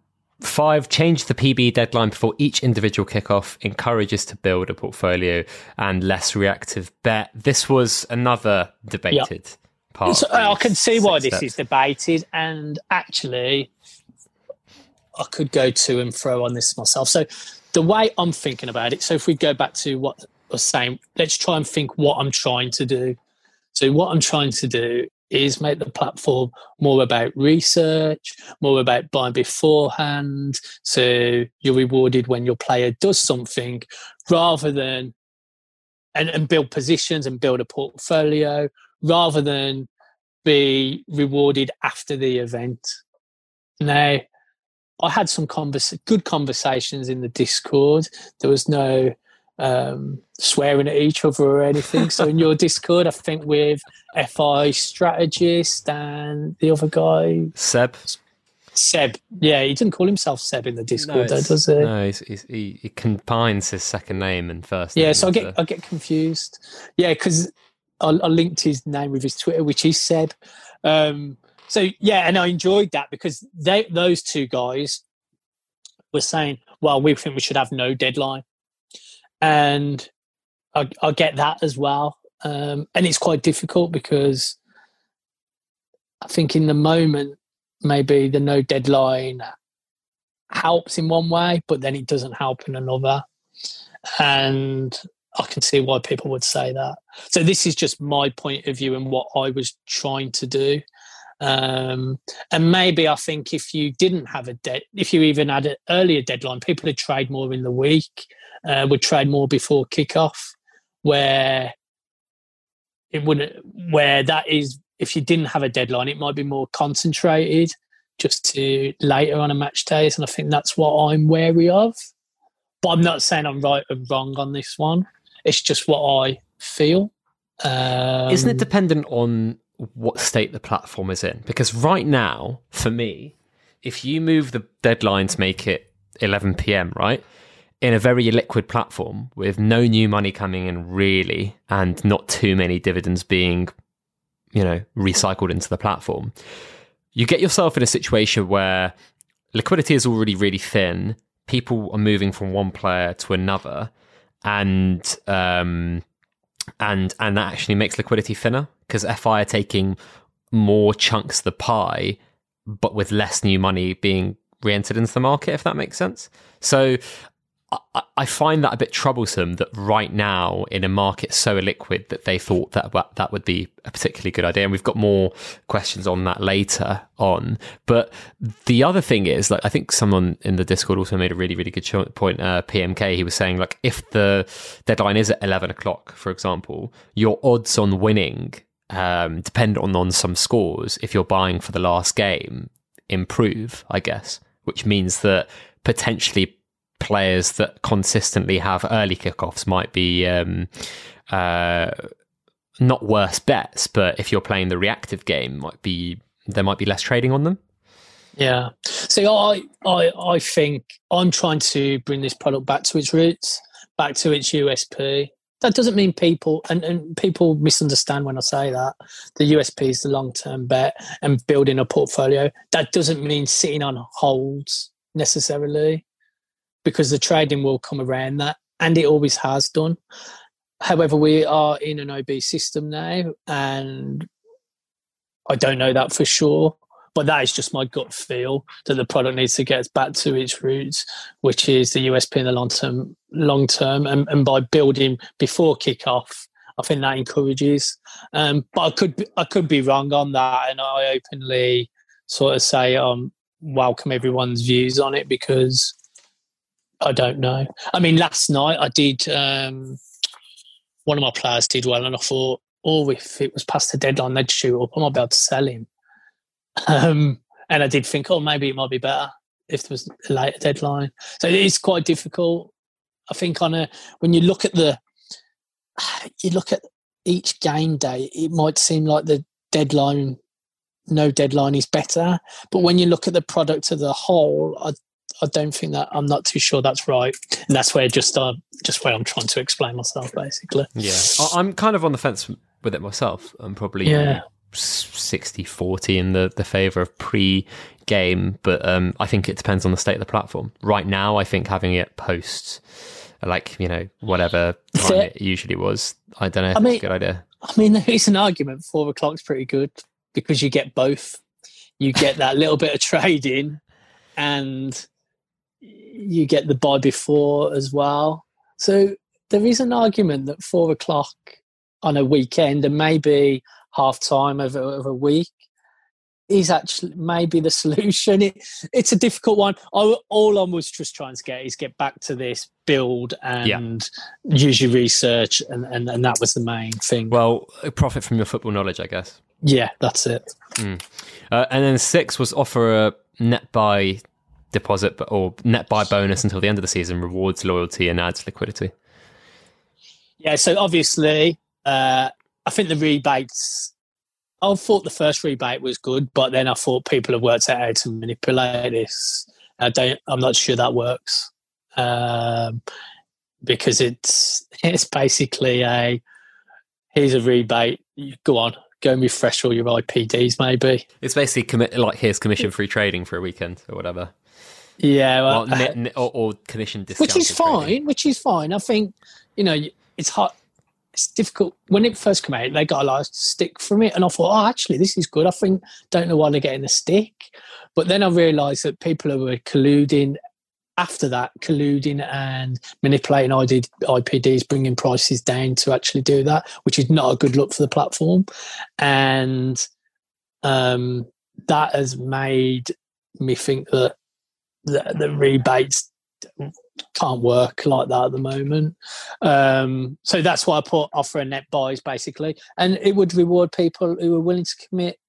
Five, change the PB deadline before each individual kickoff, encourages to build a portfolio and less reactive bet. This was another debated part. So, I can see why this is debated, and actually, I could go to and fro on this myself. So, the way I'm thinking about it, so if we go back to what I was saying, let's try and think what I'm trying to do. So, what I'm trying to do is make the platform more about research, more about buying beforehand. So you're rewarded when your player does something rather than, and, and build positions and build a portfolio rather than be rewarded after the event. Now, I had some converse, good conversations in the Discord. There was no um, swearing at each other or anything. so in your Discord, I think with FI strategist and the other guy, Seb. Seb, yeah, he didn't call himself Seb in the Discord, no, though, does he? No, he's, he's, he, he combines his second name and first. Yeah, so I get I get confused. Yeah, because I, I, linked his name with his Twitter, which is Seb. Um, so yeah, and I enjoyed that because they those two guys were saying, "Well, we think we should have no deadline." and I, I get that as well. Um, and it's quite difficult because I think in the moment maybe the no deadline helps in one way, but then it doesn't help in another. And I can see why people would say that. So this is just my point of view and what I was trying to do. Um, and maybe I think if you didn't have a dead, if you even had an earlier deadline, people would trade more in the week uh, would trade more before kickoff, where it wouldn't, where that is if you didn't have a deadline, it might be more concentrated just to later on a match days, and I think that's what I'm wary of. But I'm not saying I'm right or wrong on this one. It's just what I feel. Um, Isn't it dependent on what state the platform is in? Because right now, for me, if you move the deadline to make it 11 p.m., right? in a very liquid platform with no new money coming in really and not too many dividends being you know recycled into the platform you get yourself in a situation where liquidity is already really thin people are moving from one player to another and um and and that actually makes liquidity thinner because fi are taking more chunks of the pie but with less new money being re-entered into the market if that makes sense. So I, find that a bit troublesome that right now in a market so illiquid that they thought that that would be a particularly good idea. And we've got more questions on that later on. But the other thing is, like, I think someone in the Discord also made a really, really good point. Uh, PMK, he was saying, like, if the deadline is at 11 o'clock, for example, your odds on winning um, depend on, on some scores if you're buying for the last game improve, I guess, which means that potentially players that consistently have early kickoffs might be um, uh, not worse bets, but if you're playing the reactive game, might be there might be less trading on them. Yeah. See, I, I, I think I'm trying to bring this product back to its roots, back to its USP. That doesn't mean people, and, and people misunderstand when I say that. The USP is the long term bet and building a portfolio. That doesn't mean sitting on holds necessarily because the trading will come around that, and it always has done. However, we are in an OB system now, and I don't know that for sure, but that is just my gut feel that the product needs to get back to its roots, which is the USP in the long term. Long term, and, and by building before kickoff, I think that encourages. Um, but I could be, I could be wrong on that, and I openly sort of say um welcome everyone's views on it because I don't know. I mean, last night I did. Um, one of my players did well, and I thought, oh, if it was past the deadline, they'd shoot up. I might be able to sell him. [LAUGHS] Um, and I did think, oh, maybe it might be better if there was a later deadline. So it is quite difficult. I think on a when you look at the [SIGHS] you look at each game day, it might seem like the deadline, no deadline is better. But when you look at the product as a whole, I I don't think that I'm not too sure that's right, and that's where just uh, just where I'm trying to explain myself basically. Yeah, I'm kind of on the fence with it myself. I'm probably yeah. 60 40 in the, the favor of pre game, but um, I think it depends on the state of the platform. Right now, I think having it post, like, you know, whatever time it usually was, I don't know if I mean, a good idea. I mean, [LAUGHS] there is an argument four o'clock's pretty good because you get both. You get that little bit of [LAUGHS] trading and you get the buy before as well. So there is an argument that four o'clock on a weekend and maybe half time of, of a week is actually maybe the [LAUGHS] solution. It, it's a difficult one. I, all I was just trying to get is get back to this build and yeah. use your research, and, and, and that was the main thing. Well, profit from your football knowledge, I guess. Yeah, that's it. Mm. Uh, and then six was offer a net buy deposit or net buy bonus until the end of the season rewards loyalty and adds liquidity. Yeah, so obviously, uh, I think the rebates. I thought the first rebate was good, but then I thought people have worked out how to manipulate this. I don't. I'm not sure that works um, because it's [LAUGHS] it's basically a here's a rebate. Go on, go and refresh all your IPDs. Maybe it's basically commit like here's commission free trading for a weekend or whatever. Yeah, well, well [LAUGHS] or, or, commission which is fine. Trading. Which is fine. I think you know it's hard. It's difficult when it first came out. They got a lot of stick from it, and I thought, oh, actually, this is good. I think don't know why they're getting the stick, but then I realised that people were colluding after that, colluding and manipulating IPDs, bringing prices down to actually do that, which is not a good look for the platform, and um, that has made me think that the, the rebates can't work like that at the moment. Um, so that's why I put offer a net buys basically, and it would reward people who are willing to commit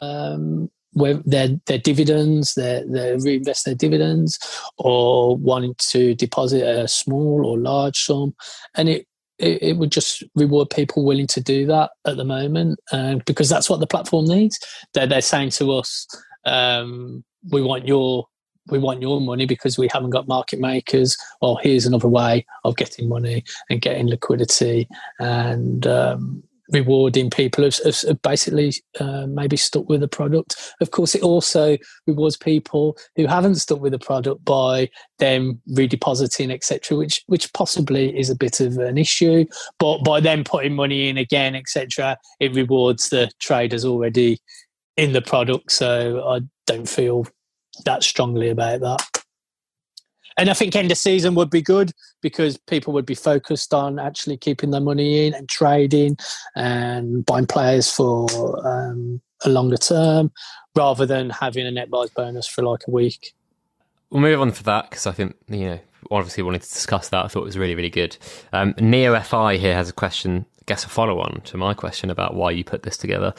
um, their their dividends, their, their reinvest their dividends, or wanting to deposit a small or large sum, and it. It, it would just reward people willing to do that at the moment, uh, because that's what the platform needs. They're they're saying to us, um, "We want your we want your money because we haven't got market makers. Or here's another way of getting money and getting liquidity and um, rewarding people have, have basically uh, maybe stuck with the product. Of course, it also rewards people who haven't stuck with the product by them redepositing, etc., which which possibly is a bit of an issue. But by them putting money in again, etc., it rewards the traders already in the product. So I don't feel that strongly about that. and I think end of season would be good because people would be focused on actually keeping their money in and trading and buying players for um, a longer term rather than having a net buys bonus for like a week. We'll move on for that because I think you know obviously wanted to discuss that. I thought it was really really good. Um, Neo Fi here has a question. I guess a follow on to my question about why you put this together.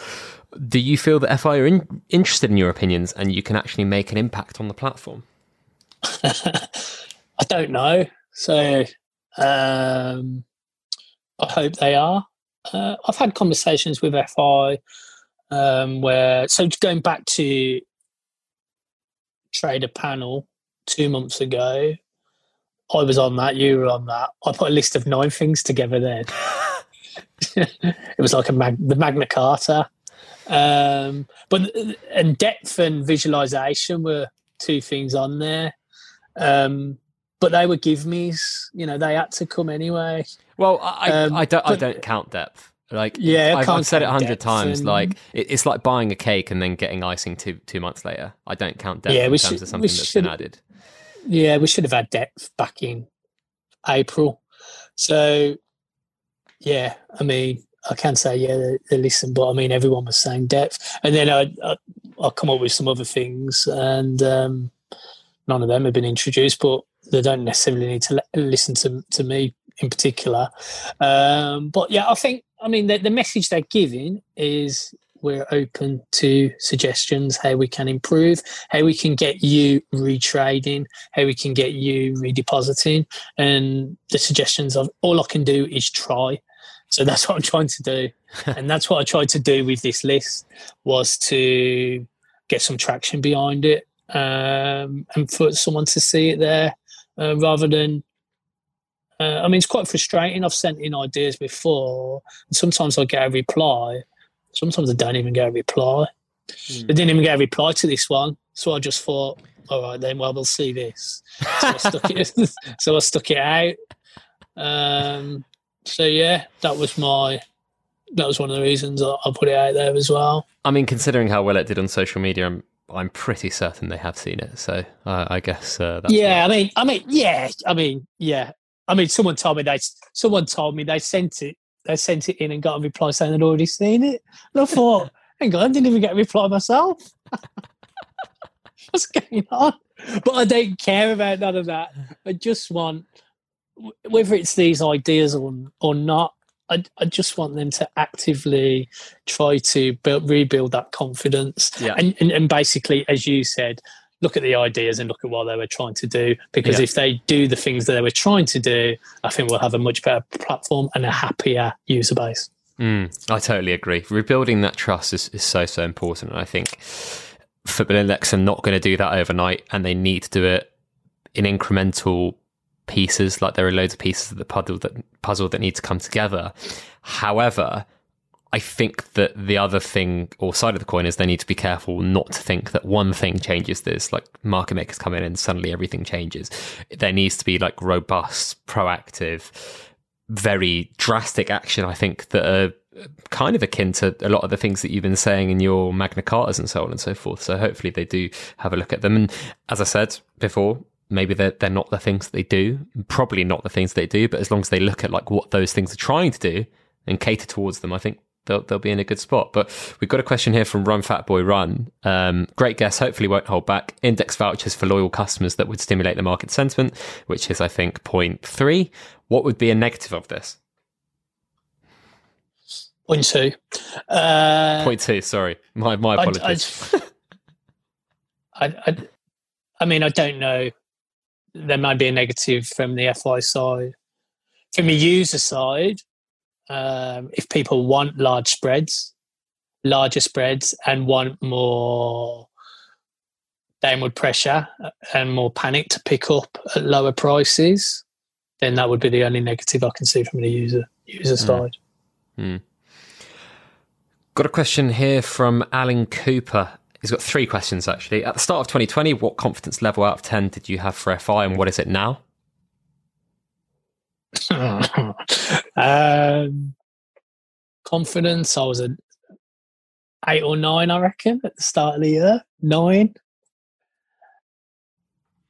Do you feel that FI are in, interested in your opinions and you can actually make an impact on the platform? [LAUGHS] I don't know. So um, I hope they are. Uh, I've had conversations with FI um, where, so going back to trader panel two months ago, I was on that, you were on that. I put a list of nine things together then. [LAUGHS] [LAUGHS] it was like a mag- the Magna Carta. Um, but and depth and visualization were two things on there. Um, but they were give me's. You know, they had to come anyway. Well, I, um, I don't. But, I don't count depth. Like, yeah, I've, I've said it a hundred times. And, like, it, it's like buying a cake and then getting icing two two months later. I don't count depth yeah, in terms should, of something that's been added. Yeah, we should have had depth back in April. So, yeah, I mean, I can say yeah, they, they listen, but I mean, everyone was saying depth, and then I, I will come up with some other things, and um, none of them have been introduced, but they don't necessarily need to listen to to me in particular. Um, but yeah, I think I mean the, the message they're giving is we're open to suggestions how we can improve, how we can get you retrading, how we can get you redepositing, and the suggestions of all I can do is try. So that's what I'm trying to do, [LAUGHS] and that's what I tried to do with this list was to get some traction behind it um, and for someone to see it there uh, rather than. Uh, I mean, it's quite frustrating. I've sent in ideas before, and sometimes I get a reply. Sometimes I don't even get a reply. Mm. I didn't even get a reply to this one, so I just thought, all right, then, well, we'll see this. So I stuck it. [LAUGHS] so I stuck it out. Um, so yeah, that was my that was one of the reasons I, I put it out there as well. I mean, considering how well it did on social media, I'm I'm pretty certain they have seen it. So uh, I guess uh, yeah. I mean, I mean, yeah. I mean, yeah. I mean, someone told me they someone told me they sent it. They sent it in and got a reply saying they'd already seen it. And I thought, [LAUGHS] hang on, I didn't even get a reply myself. [LAUGHS] What's going on? But I don't care about none of that. I just want whether it's these ideas or or not, I, I just want them to actively try to build, rebuild that confidence. Yeah. And, and, and basically, as you said, look at the ideas and look at what they were trying to do. Because yeah. if they do the things that they were trying to do, I think we'll have a much better platform and a happier user base. Mm, I totally agree. Rebuilding that trust is, is so, so important. I think Football Index are not going to do that overnight and they need to do it in incremental pieces, like there are loads of pieces of the puzzle that puzzle that need to come together. However, I think that the other thing or side of the coin is they need to be careful not to think that one thing changes this, like market makers come in and suddenly everything changes. There needs to be like robust, proactive, very drastic action, I think, that are kind of akin to a lot of the things that you've been saying in your Magna Cartas and so on and so forth. So hopefully they do have a look at them. And as I said before, maybe they're, they're not the things that they do, probably not the things they do, but as long as they look at like what those things are trying to do and cater towards them, I think they'll, they'll be in a good spot. But we've got a question here from Run Fat Boy Run. Um, great guess, hopefully won't hold back. Index vouchers for loyal customers that would stimulate the market sentiment, which is, I think, point three. What would be a negative of this? Point two. Uh, point two, sorry. My, my apologies. I, I, I, I mean, I don't know there might be a negative from the FI side. From the user side, um, if people want large spreads, larger spreads, and want more downward pressure and more panic to pick up at lower prices, then that would be the only negative I can see from the user user mm. side. Mm. Got a question here from Alan Cooper. He's got three questions actually. At the start of 2020, what confidence level out of 10 did you have for FI and what is it now? [LAUGHS] um, confidence, I was at eight or nine, I reckon, at the start of the year. Nine.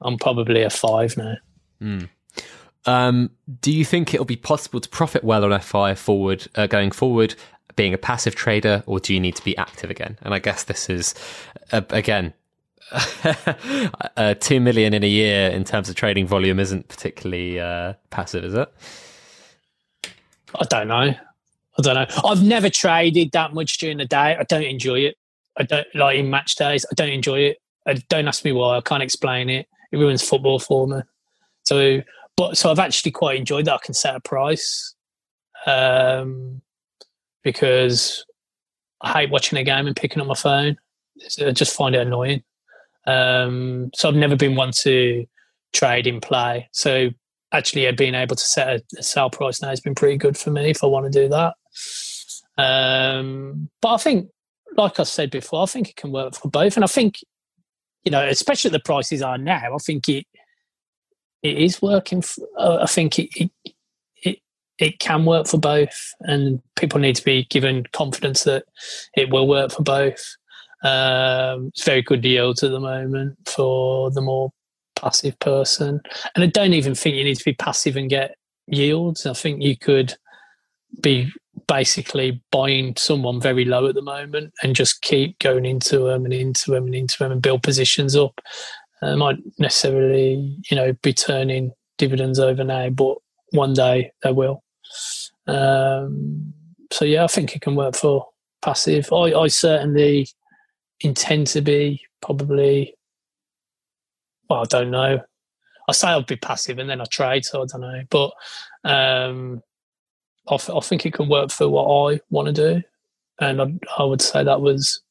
I'm probably a five now. Mm. Um, do you think it'll be possible to profit well on FI forward uh, going forward, being a passive trader, or do you need to be active again? And I guess this is uh, again. [LAUGHS] uh, two million in a year in terms of trading volume isn't particularly uh, passive, is it? I don't know. I don't know. I've never traded that much during the day. I don't enjoy it. I don't like in match days. I don't enjoy it. I don't ask me why. I can't explain it. It ruins football for me. So but so I've actually quite enjoyed that. I can set a price um, because I hate watching a game and picking up my phone. I just find it annoying. Um, so I've never been one to trade in play. So actually, being able to set a, sell price now has been pretty good for me if I want to do that. Um, but I think, like I said before, I think it can work for both. And I think, you know, especially the prices are now, I think it it is working. For, uh, I think it, it, it can work for both, and people need to be given confidence that it will work for both. Um, it's very good yields at the moment for the more passive person, and I don't even think you need to be passive and get yields. I think you could be basically buying someone very low at the moment and just keep going into them and into them and into them and build positions up uh, might necessarily, you know, be turning dividends over now, but one day they will. Um, so yeah, I think it can work for passive. I, I certainly intend to be probably. Well, I don't know. I say I'll be passive and then I trade, so I don't know. But um, I, I think it can work for what I want to do, and I, I would say that was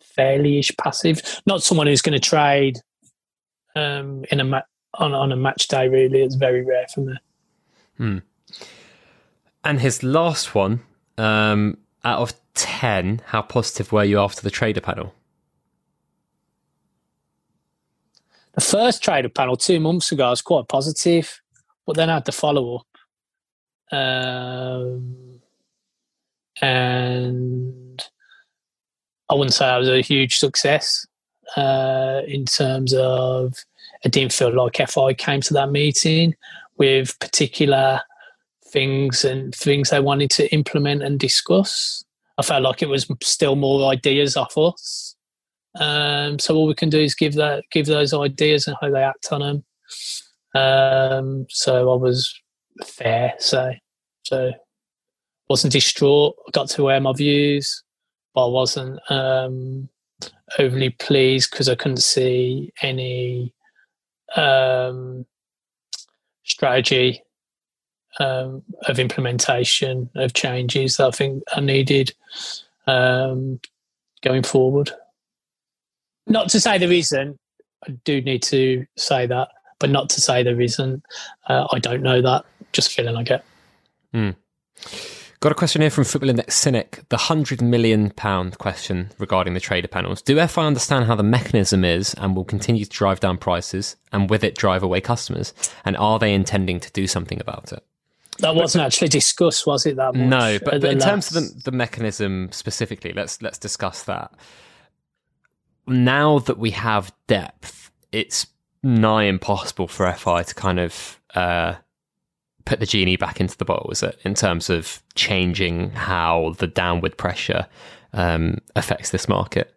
fairly-ish passive. Not someone who's going to trade um, in a ma- on on a match day. Really, it's very rare for me. Hmm. And his last one, um, out of ten, how positive were you after the trader panel? The first trader panel two months ago, I was quite positive, but then I had the follow up. Um, and I wouldn't say I was a huge success uh, in terms of I didn't feel like FI came to that meeting with particular things and things they wanted to implement and discuss. I felt like it was still more ideas off us. Um, so all we can do is give that give those ideas and how they act on them. Um, so I was fair, so so wasn't distraught. I got to wear my views, but I wasn't um, overly pleased because I couldn't see any um, strategy um, of implementation of changes that I think are needed um, going forward. Not to say there isn't. I do need to say that, but not to say there isn't. Uh, I don't know that. Just feeling I get. Mm. Got a question here from Football Index Cynic. The hundred million pound question regarding the trader panels. Do FI understand how the mechanism is and will continue to drive down prices and with it drive away customers? And are they intending to do something about it? That wasn't actually discussed, was it? That much? no, but, but in terms of the, the mechanism specifically, let's let's discuss that. Now that we have depth, it's nigh impossible for FI to kind of uh, put the genie back into the bottle, is it? In terms of changing how the downward pressure um, affects this market.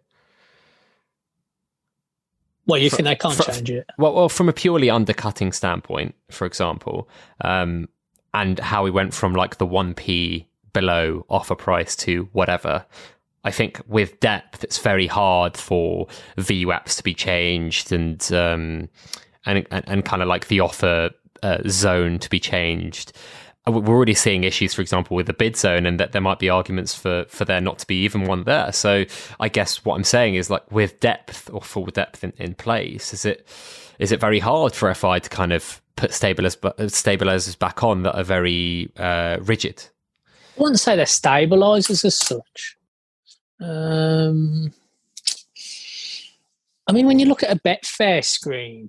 Well, you for, think they can't for, change it? Well, well, from a purely undercutting standpoint, for example, um, and how we went from like the one p below offer price to whatever. I think with depth, it's very hard for VWAPs to be changed and um, and, and, and kind of like the offer uh, zone to be changed. Uh, we're already seeing issues, for example, with the bid zone, and that there might be arguments for for there not to be even one there. So I guess what I'm saying is like with depth or full depth in, in place, is it is it very hard for FI to kind of put stabilizers back on that are very uh, rigid? I wouldn't say they're stabilizers as such. Um, I mean, when you look at a Betfair screen,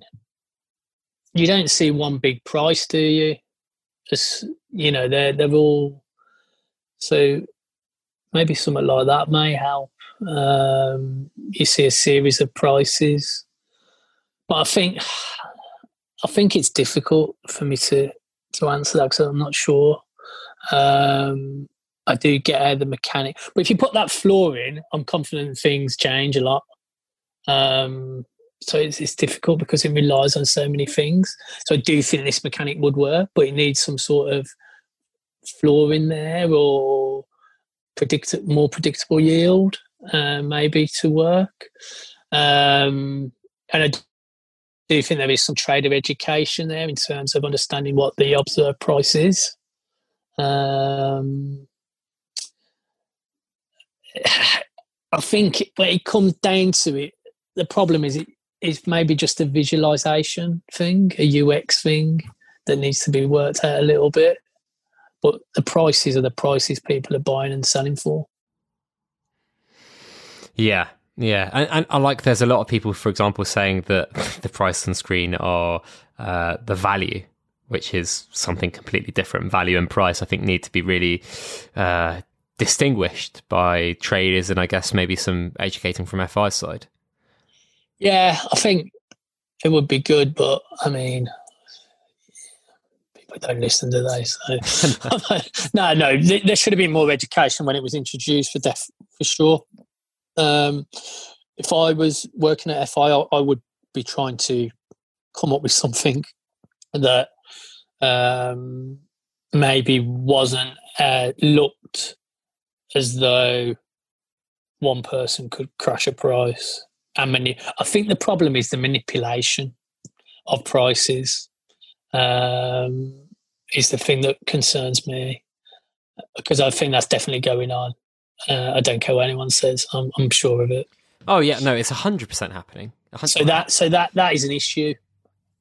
you don't see one big price, do you? Just you know, they're they're all so maybe something like that may help. Um, you see a series of prices, but I think I think it's difficult for me to to answer that because I'm not sure. Um, I do get the mechanic, but if you put that floor in, I'm confident things change a lot. Um, so it's, it's difficult because it relies on so many things. So I do think this mechanic would work, but it needs some sort of floor in there or predict more predictable yield, uh, maybe to work. Um, and I do you think there is some trader education there in terms of understanding what the observed price is. Um, [SIGHS] I think when it comes down to it, the problem is it is maybe just a visualization thing, a UX thing that needs to be worked out a little bit. But the prices are the prices people are buying and selling for. Yeah, yeah, and, and, I like there's a lot of people, for example, saying that [LAUGHS] the price on screen are uh, the value, which is something completely different. Value and price, I think, need to be really uh, distinguished by traders, and I guess maybe some educating from FI side. Yeah, I think it would be good, but I mean, people don't listen to those. So. [LAUGHS] [LAUGHS] no, no, there should have been more education when it was introduced for def for sure. Um, if I was working at FI, I, I, would be trying to come up with [LAUGHS] something that um, maybe wasn't uh, looked as though one person could crash a price and many. I think the problem is the manipulation of prices um, is the thing that concerns me because I think that's definitely going on. Uh, I don't care what anyone says. I'm, I'm sure of it. Oh yeah, no, it's hundred percent happening. 100. So that so that that is an issue.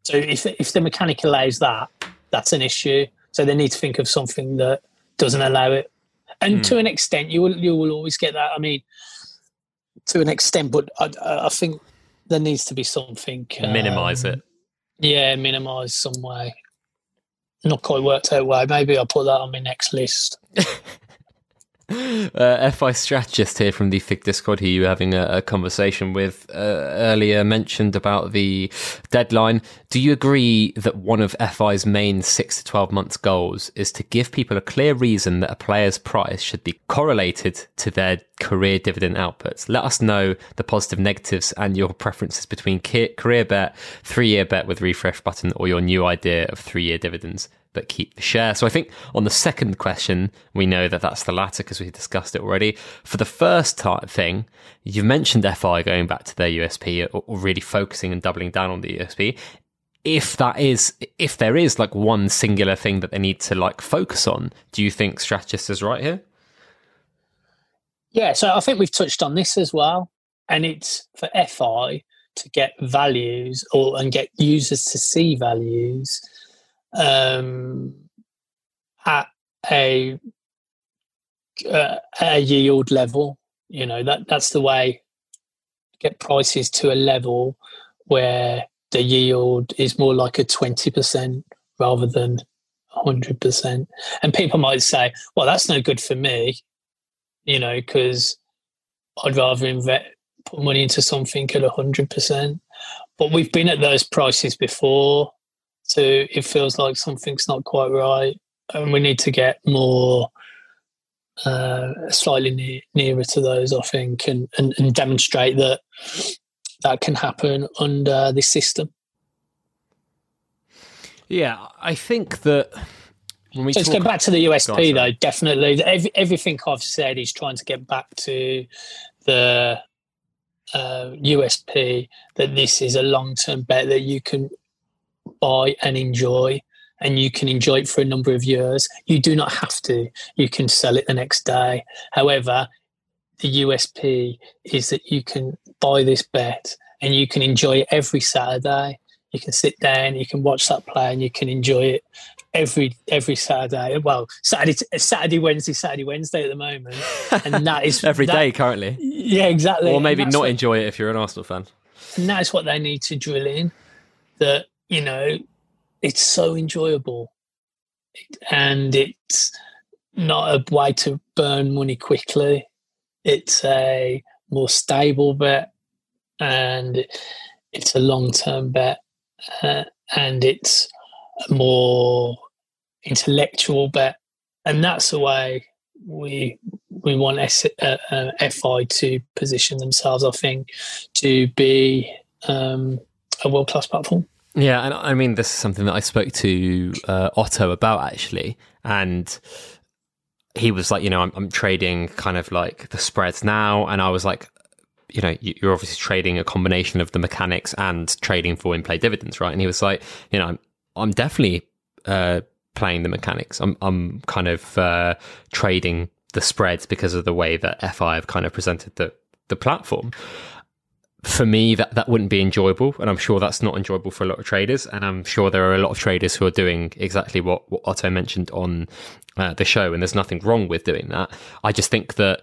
So if if the mechanic allows that, that's an issue. So they need to think of something that doesn't allow it. And mm. to an extent, you will you will always get that. I mean, to an extent, but I, I think there needs to be something minimize um, it. Yeah, minimize some way. Not quite worked out way. Maybe I'll put that on my next list. [LAUGHS] [LAUGHS] uh, FI strategist here from the FIG Discord, who you were having a, a conversation with uh, earlier, mentioned about the deadline. Do you agree that one of FI's main six to 12 months goals is to give people a clear reason that a player's price should be correlated to their career dividend outputs? Let us know the positive, negatives, and your preferences between career bet, three year bet with refresh button, or your new idea of three year dividends but keep the share. So I think on the second question, we know that that's the latter because we discussed it already. For the first type thing, you've mentioned FI going back to their USP or, or really focusing and doubling down on the USP. If that is, if there is like one singular thing that they need to like focus on, do you think strategist is right here? Yeah, so I think we've touched on this as well, and it's for FI to get values or and get users to see values um, at a uh, a yield level. You know that that's the way get prices to a level where the yield is more like a twenty percent rather than hundred percent. And people might say, "Well, that's no good for me," you know, because I'd rather invest put money into something at hundred percent. But we've been at those prices before so it feels like something's not quite right, and we need to get more uh, slightly near, nearer to those, I think, and, and, and demonstrate that that can happen under this system. Yeah, I think that when we so let's go back to the USP though. Definitely, Every, everything I've said is trying to get back to the uh, USP that this is a long-term bet that you can buy and enjoy and you can enjoy it for a number of years. You do not have to. You can sell it the next day. However, the USP is that you can buy this bet and you can enjoy it every Saturday. You can sit down, you can watch that play, and you can enjoy it every every Saturday. Well, Saturday, Saturday, Wednesday, Saturday, Wednesday at the moment, and that is [LAUGHS] every that, day currently. Yeah, exactly. Or maybe not what, enjoy it if you're an Arsenal fan. And that's what they need to drill in. That you know, it's so enjoyable. And it's not a way to burn money quickly. It's a more stable bet and it's a long term bet. uh, and it's a more intellectual bet, and that's the way we we want S, uh, uh, FI to position themselves. I think to be um, a world class platform. Yeah, and I mean this is something that I spoke to uh, Otto about actually, and he was like, you know, I'm, I'm trading kind of like the spreads now, and I was like, you know, you're obviously trading a combination of the mechanics and trading for in play dividends, right? And he was like, you know, I'm, I'm definitely uh, playing the mechanics. I'm, I'm kind of uh, trading the spreads because of the way that FI have kind of presented the, the platform. For me, that, that wouldn't be enjoyable. And I'm sure that's not enjoyable for a lot of traders. And I'm sure there are a lot of traders who are doing exactly what, what Otto mentioned on uh, the show. And there's nothing wrong with doing that. I just think that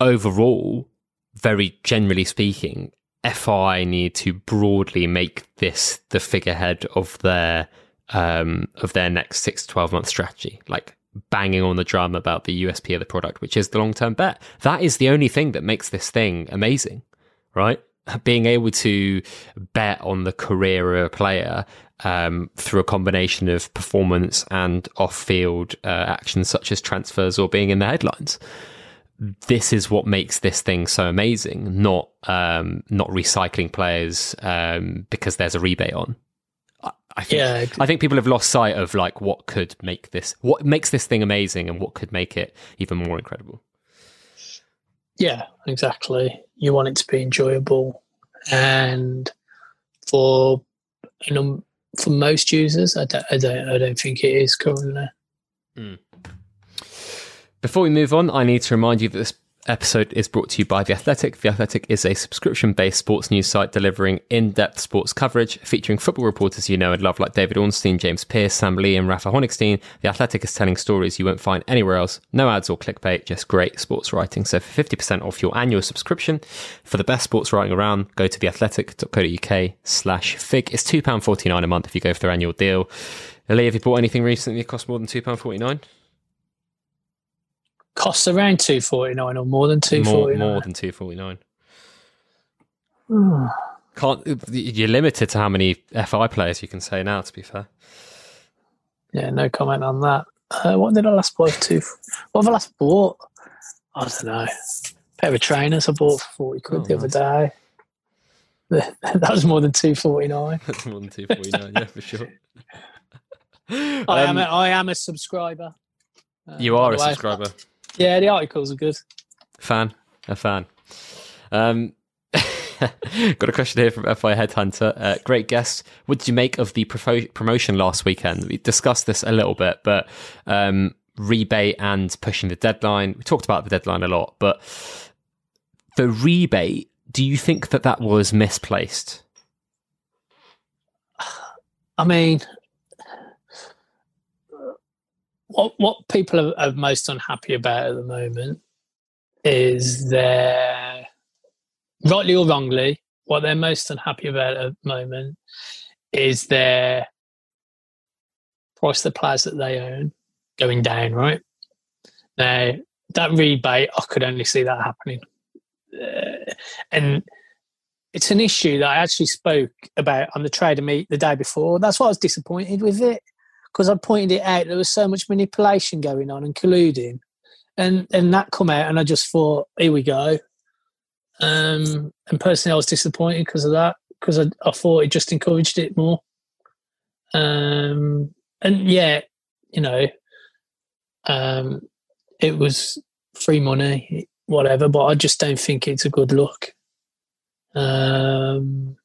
overall, very generally speaking, FI need to broadly make this the figurehead of their um, of their next six to twelve month strategy. Like banging on the drum about the USP of the product, which is the long term bet. That is the only thing that makes this thing amazing, right? Being able to bet on the career of a player um, through a combination of performance and off field uh, actions such as transfers or being in the headlines this is what makes this thing so amazing, not um, not recycling players um, because there's a rebate on. I, I think, yeah, I think people have lost sight of like what could make this, what makes this thing amazing, and what could make it even more incredible. Yeah, exactly. You want it to be enjoyable, and for for most users, I don't, I don't, I don't think it is currently. Mm. Before we move on, I need to remind you that this episode is brought to you by The Athletic. The Athletic is a subscription based sports news site delivering in depth sports coverage featuring football reporters you know and love like David Ornstein, James Pearce, Sam Lee, and Rafa Honigstein. The Athletic is telling stories you won't find anywhere else. No ads or clickbait, just great sports writing. So for 50% off your annual subscription for the best sports writing around, go to theathletic.co.uk slash fig. It's £2.49 a month if you go for their annual deal. Lee, have you bought anything recently that cost more than £2.49? Costs around two forty nine or more than two forty nine. More, more than two forty nine. Can't you're limited to how many FI players you can say now? To be fair. Yeah, no comment on that. Uh, what did I last buy? Two. What have I last bought? I don't know. A pair of trainers I bought for forty quid oh, the nice. other day. [LAUGHS] that was more than two forty nine. That's [LAUGHS] more than two forty nine. yeah, for sure. I um, am. A, I am a subscriber. Uh, you are a subscriber. Yeah, the articles are good. Fan, a fan. Um, [LAUGHS] got a question here from FI Headhunter. Uh, great guest. What did you make of the pro- promotion last weekend? We discussed this a little bit, but um, rebate and pushing the deadline. We talked about the deadline a lot, but the rebate. Do you think that that was misplaced? I mean, what what people are, are most unhappy about at the moment is their rightly or wrongly what they're most unhappy about at the moment is their price the players that they own going down right? Now that rebate i could only see that happening. Uh, and it's an issue that i actually spoke about on the trader meet the day before. That's why i was disappointed with it because I pointed it out there was so much manipulation going on and colluding, and and that come out, and I just thought, here we go. Um, and personally, I was disappointed because of that because I, I thought it just encouraged it more. Um, and yeah, you know, um, it was free money, whatever, but I just don't think it's a good look. Um,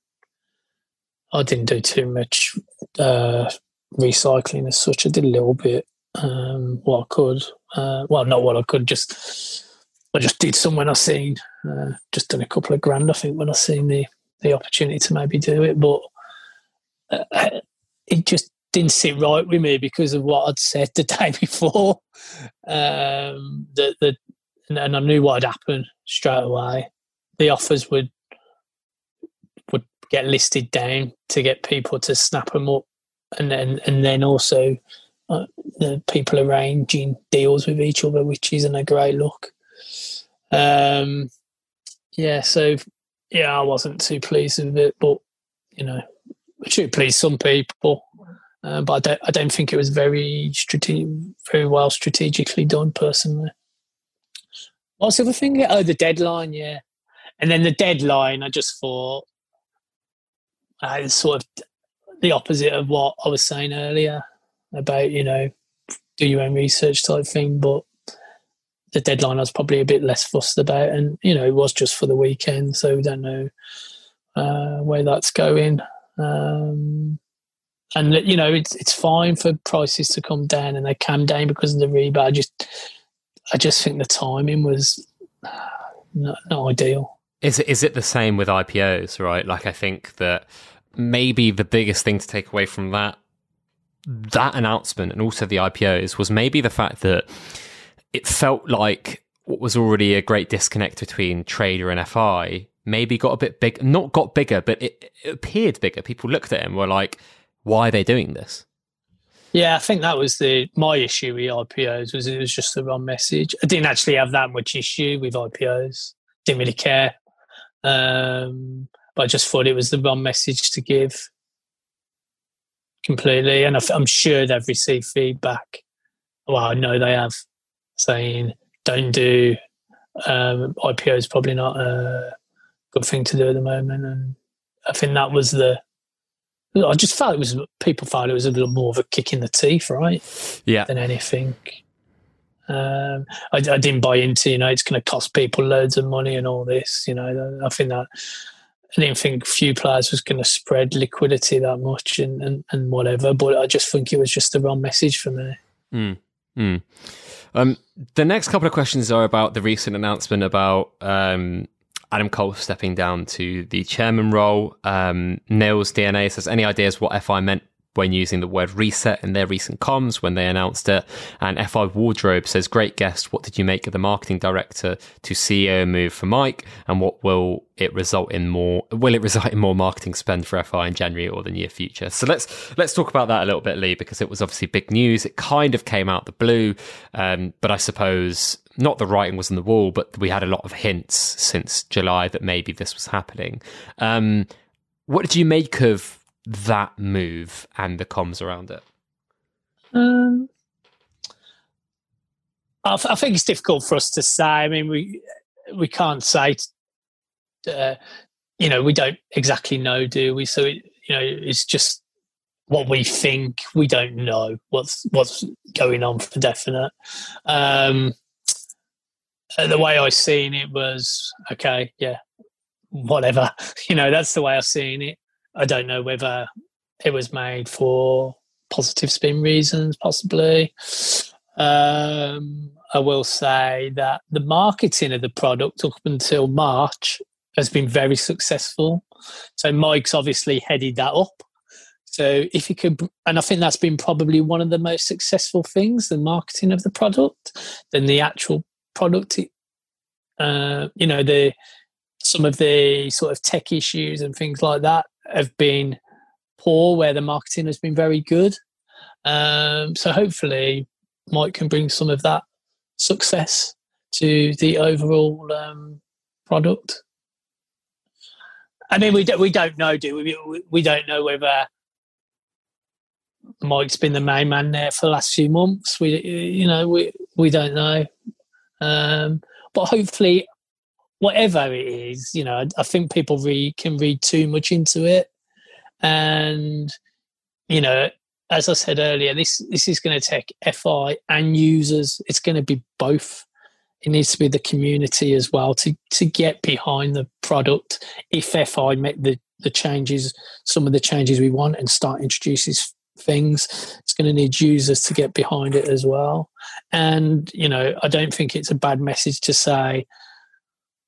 I didn't do too much uh, recycling as such. I did a little bit um, what I could. Uh, well, not what I could. Just I just did some when I seen. Uh, just done a couple of grand, I think, when I seen the the opportunity to maybe do it, but uh, [LAUGHS] it just didn't sit right with me because of what I'd said [LAUGHS] the day before. Um, the, the, and I knew what had happened straight away. The offers would would get listed down to get people to snap them up and then and then also uh, the people arranging deals with each other, which isn't a great look. Um, yeah, so yeah, I wasn't too pleased with it, but you know, it pleased some people. Uh, but I don't, I don't think it was very strategic, very well strategically done personally. What's the other thing? Oh, the deadline, yeah. And then the deadline, I just thought it's sort of the opposite of what I was saying earlier about, you know, do your own research type thing. But the deadline I was probably a bit less fussed about. And, you know, it was just for the weekend. So we don't know uh, where that's going. Um, and you know it's it's fine for prices to come down and they came down because of the rebate. I just I just think the timing was [SIGHS] not, not ideal. Is it is it the same with IPOs, right? Like I think that maybe the biggest thing to take away from that that announcement and also the IPOs was maybe the fact that it felt like what was already a great disconnect between trader and FI maybe got a bit big, not got bigger, but it, it appeared bigger. People looked at him were like, why are they doing this? Yeah, I think that was the my issue with IPOs was it was just the wrong message. I didn't actually have that much issue with IPOs. Didn't really care, um, but I just thought it was the wrong message to give completely. And I'm sure they've received feedback. Well, I know they have saying don't do um, is Probably not a good thing to do at the moment, and I think that was the I just felt it was people felt it was a little more of a kick in the teeth, right? Yeah. Than anything. Um, I, I, didn't buy into, you know, it's going to cost people loads of money and all this. You know, I think that I didn't think few players was going to spread liquidity that much and, and, and whatever. But I just think it was just the wrong message for me. Mm. Mm. Um, the next couple of questions are about the recent announcement about um, Adam Cole stepping down to the chairman role. Um, DNA says, any ideas what FI meant when using the word reset in their recent comms when they announced it. And FI Wardrobe says, Great guest. What did you make of the marketing director to CEO move for Mike? And what will it result in more? Will it [LAUGHS] result in more marketing spend for FI in January or the near future? So let's let's talk about that a little bit, Lee, because it was obviously big news. It kind of came out the blue, um, but I suppose not the writing was on the wall, but we had a lot of hints since July that maybe this was happening. Um, what did you make of that move and the comms around it? Um, I, I, think it's difficult for us to say. I mean, we we can't say, uh, you know, we don't exactly know, do we? So it, you know, it's just what we think. We don't know what's what's going on for definite. Um, uh, the way I seen it was okay, yeah, whatever. [LAUGHS] You know, that's the way I seen it. I don't know whether it was made for positive spin reasons, possibly. Um, I will say that the marketing of the product up until March has been very successful. So Mike's obviously headed that up. So if you could, and I think that's been probably one of the most successful things, the marketing of the product, than the actual product. Uh, you know, the some of the sort of tech issues and things like that have been poor, where the marketing has been very good. Um, so hopefully, Mike can bring some of that success to the overall um, product. I mean, we don't we don't know, do we? We don't know whether Mike's been the main man there for the last few months. We, you know, we we don't know. Um, but hopefully, whatever it is, you know, I, I think people read can read too much into it, and you know, as I said earlier, this this is going to take FI and users. It's going to be both. It needs to be the community as well to to get behind the product. If FI make the the changes, some of the changes we want, and start introducing things. It's going to need users to get behind it as well. And, you know, I don't think it's a bad message to say,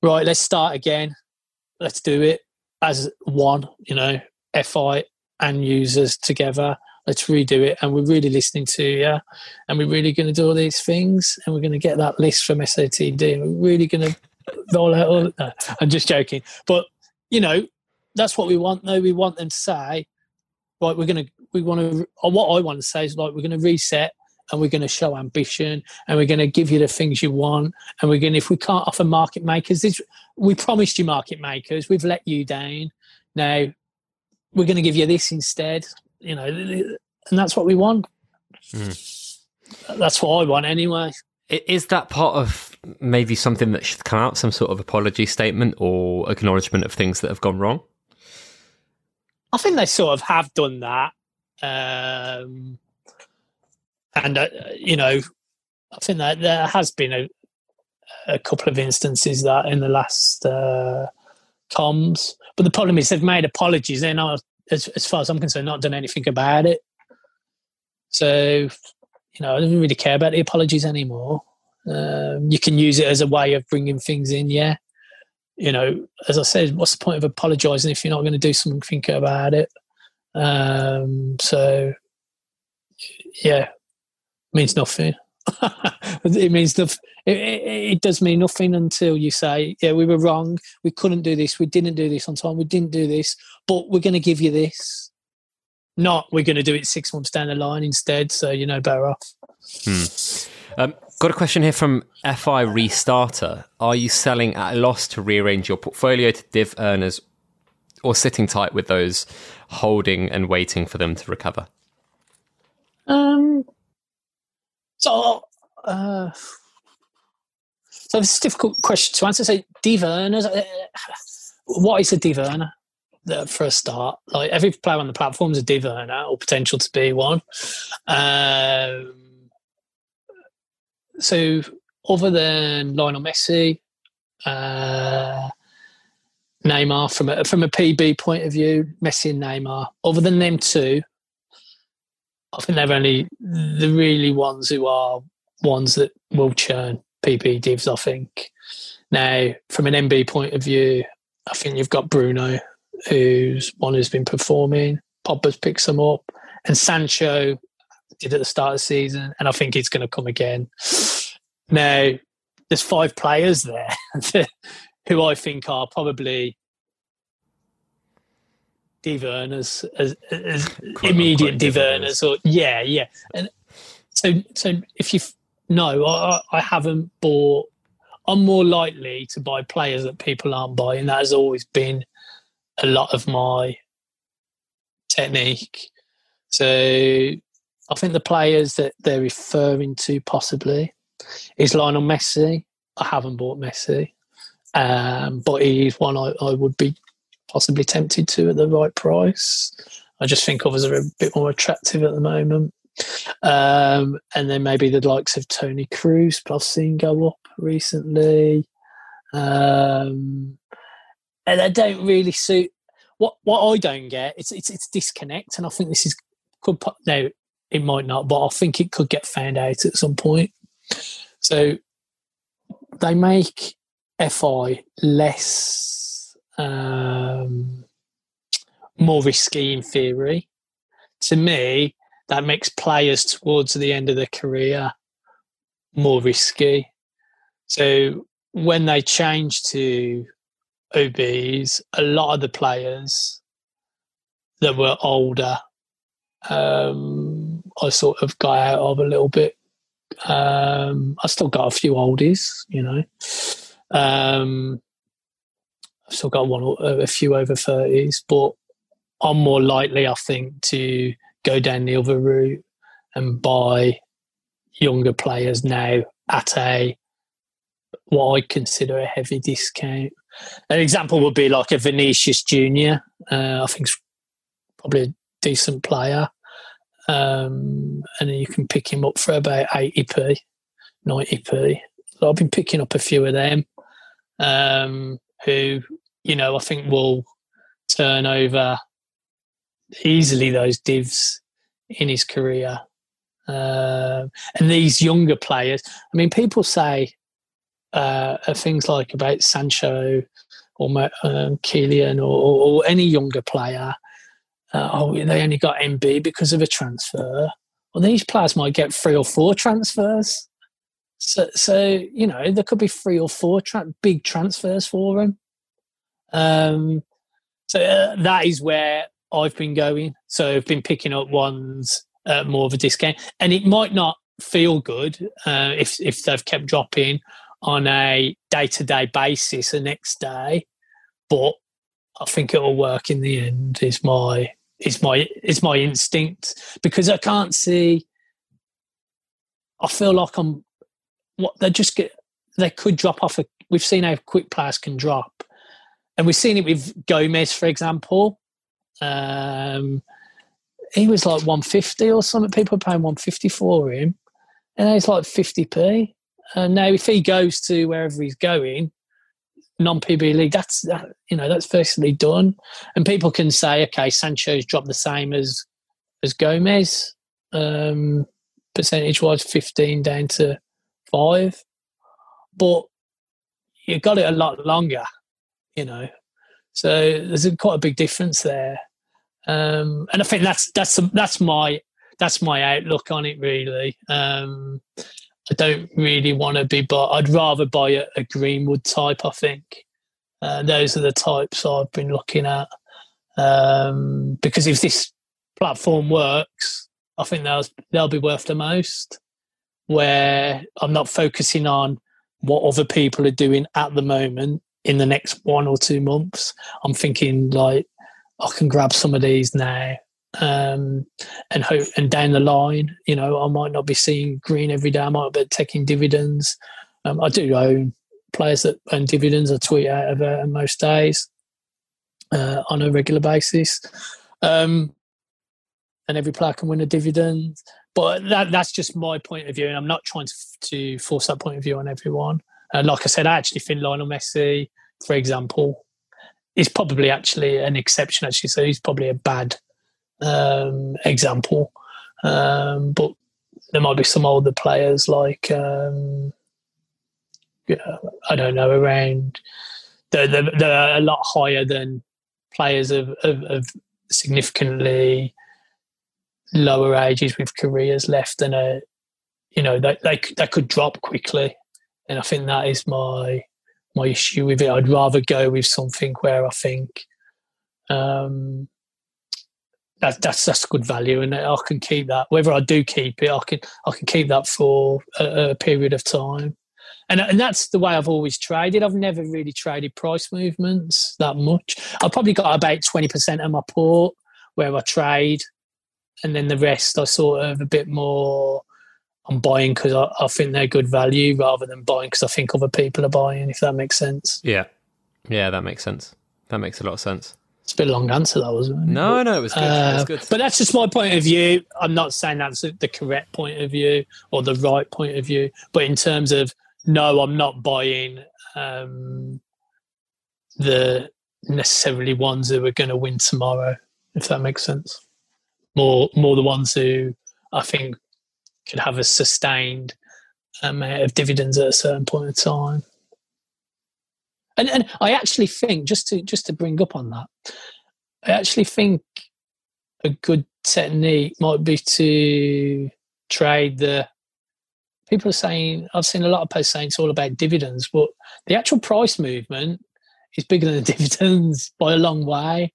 right, let's start again. Let's do it as one, you know, FI and users together. Let's redo it. And we're really listening to you. And we're really going to do all these things. And we're going to get that list from SOTD. And we're really going to roll out all. No, I'm just joking. But, you know, that's what we want, though. We want them to say, right, we're going to we want to, what I want to say is like, we're going to reset and we're going to show ambition and we're going to give you the things you want. And we're going to, if we can't offer market makers, this, we promised you market makers, we've let you down. Now, we're going to give you this instead. You know, and that's what we want. Mm. That's what I want anyway. Is that part of maybe something that should come out, some sort of apology statement or acknowledgement of things that have gone wrong? I think they sort of have done that. Um, and, uh, you know, I think that there has been a, a couple of instances that in the last uh, comms. But the problem is they've made apologies. They're not, as, as far as I'm concerned, not done anything about it. So you know, I don't really care about the apologies anymore. Um, you can use it as a way of bringing things in, yeah. You know, as I said, what's the point of apologising if you're not going to do something about it? Um, so, yeah, means nothing. [LAUGHS] it means nothing. It, it, it, does mean nothing until you say, "Yeah, we were wrong. We couldn't do this. We didn't do this on time. We didn't do this, but we're going to give you this." Not we're going to do it six months down the line instead, so you know better off. Hmm. Um, got a question here from FI Restarter. Are you selling at a loss to rearrange your portfolio to div earners or sitting tight with those holding and waiting for them to recover? Um, so, uh, so it's a difficult question to answer. So, div earners, uh, what is a div earner? for a start. Like every player on the platform is a div or potential to be one. Um, so other than Lionel Messi, uh, Neymar from a from a PB point of view, Messi and Neymar. Other than them two, I think they're only the really ones who are ones that will churn PB divs. I think. Now, from an MB point of view, I think you've got Bruno, who's one who's been performing. Pogba's picked some up, and Sancho did at the start of the season, and I think he's going to come again. Now, there's five players there [LAUGHS] who I think are probably div earners, as, as [LAUGHS] immediate div earners, or yeah, yeah. And so, so if you no, I, I haven't bought. I'm more likely to buy players that people aren't buying. That has always been a lot of my technique. So I think the players that they're referring to possibly is Lionel Messi. I haven't bought Messi, um, but he's one I, I, would be possibly tempted to at the right price. I just think others are a bit more attractive at the moment. Um, and then maybe the likes of Toni Kroos, I've seen go up recently. Um, and they don't really suit what what I don't get. It's it's it's disconnect, and I think this is could now it might not, but I think it could get found out at some point. So they make FI less um, more risky in theory. To me, that makes players towards the end of their career more risky. So when they change to OBs, a lot of the players that were older, um, I sort of got out of a little bit. Um, I still got a few oldies, you know. Um, I've still got one, a few over thirties, but I'm more likely, I think, to go down the other route and buy younger players now at a what I consider a heavy discount. An example would be like a Vinicius Junior. Uh, I think probably a decent player, um, and you can pick him up for about eighty p, ninety p. So I've been picking up a few of them, um, who you know I think we'll turn over easily those divs in his career. Uh, and these younger players, I mean, people say uh, things like about Sancho or um, or, or, any younger player. Uh, oh, they only got MB because of a transfer. Well, these players might get three or four transfers. So, so you know, there could be three or four tra- big transfers for them. Um, so uh, that is where I've been going. So I've been picking up ones at more of a discount, and it might not feel good uh, if if they've kept dropping on a day to day basis the next day. But I think it'll work in the end. Is my is my is my instinct because I can't see. I feel like I'm. What they just get, they could drop off. A, we've seen how quick players can drop, and we've seen it with Gomez, for example. Um, he was like 150 or something. People paying 150 for him, and he's like 50p. And now, if he goes to wherever he's going, non-PB league, that's that, you know that's firstly done, and people can say, okay, Sancho's dropped the same as as Gomez, um, percentage-wise, 15 down to five, but you got it a lot longer, you know. So there's a, quite a big difference there, um, and I think that's that's that's my that's my outlook on it really. Um, I don't really want to be, but I'd rather buy a, a Greenwood type. I think uh, those are the types I've been looking at um, because if this platform works, I think they'll they'll be worth the most. Where I'm not focusing on what other people are doing at the moment in the next one or two months. I'm thinking like I can grab some of these now um, and hope and down the line, you know, I might not be seeing green every day. I might be taking dividends. Um, I do own players that earn dividends. I tweet out of it most days uh, on a regular basis, um, and every player can win a dividend. But that, that's just my point of view, and I'm not trying to, to force that point of view on everyone. Like I said, I actually think Lionel Messi, for example, is probably actually an exception. Actually, so he's probably a bad um, example. Um, but there might be some older players like um, I don't know around they're, they're, they're, a lot higher than players of, of, of, significantly lower ages with careers left and a you know they, they they could drop quickly and I think that is my my issue with it. I'd rather go with something where I think um, that, that's that's good value, and I can keep that. Whether I do keep it, I can I can keep that for a, a period of time, and and that's the way I've always traded. I've never really traded price movements that much. I've probably got about twenty percent of my port where I trade, and then the rest I sort of a bit more. I'm buying because I, I think they're good value rather than buying because I think other people are buying. If that makes sense. Yeah, yeah, that makes sense. That makes a lot of sense. It's a bit long answer, that wasn't it? No, no, it was good. Uh, it was good. But that's just my point of view. I'm not saying that's the correct point of view or the right point of view. But in terms of no, I'm not buying um, the necessarily ones who are going to win tomorrow, if that makes sense. More, more the ones who I think could have a sustained amount of dividends at a certain point in time. And and I actually think just to just to bring up on that, I actually think a good technique might be to trade the people are saying I've seen a lot of posts saying it's all about dividends, but the actual price movement is bigger than the [LAUGHS] dividends by a long way.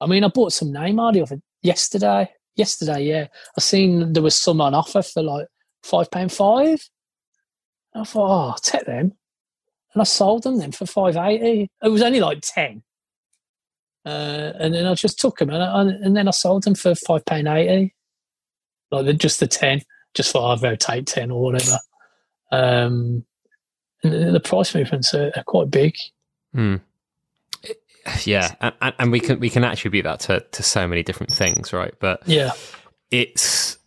I mean, I bought some Neymar of it yesterday. Yesterday, yeah, I seen there was some on offer for like five pound five. I thought, oh, take them and I sold them then for five eighty. It was only like ten, uh, and then I just took them and, I, and then I sold them for five pound eighty, like the, just the ten, just for I rotate ten or whatever. Um, and the price movements are, are quite big. Hmm. [SIGHS] Yeah, and, and we can we can attribute that to to so many different things, right? But yeah, it's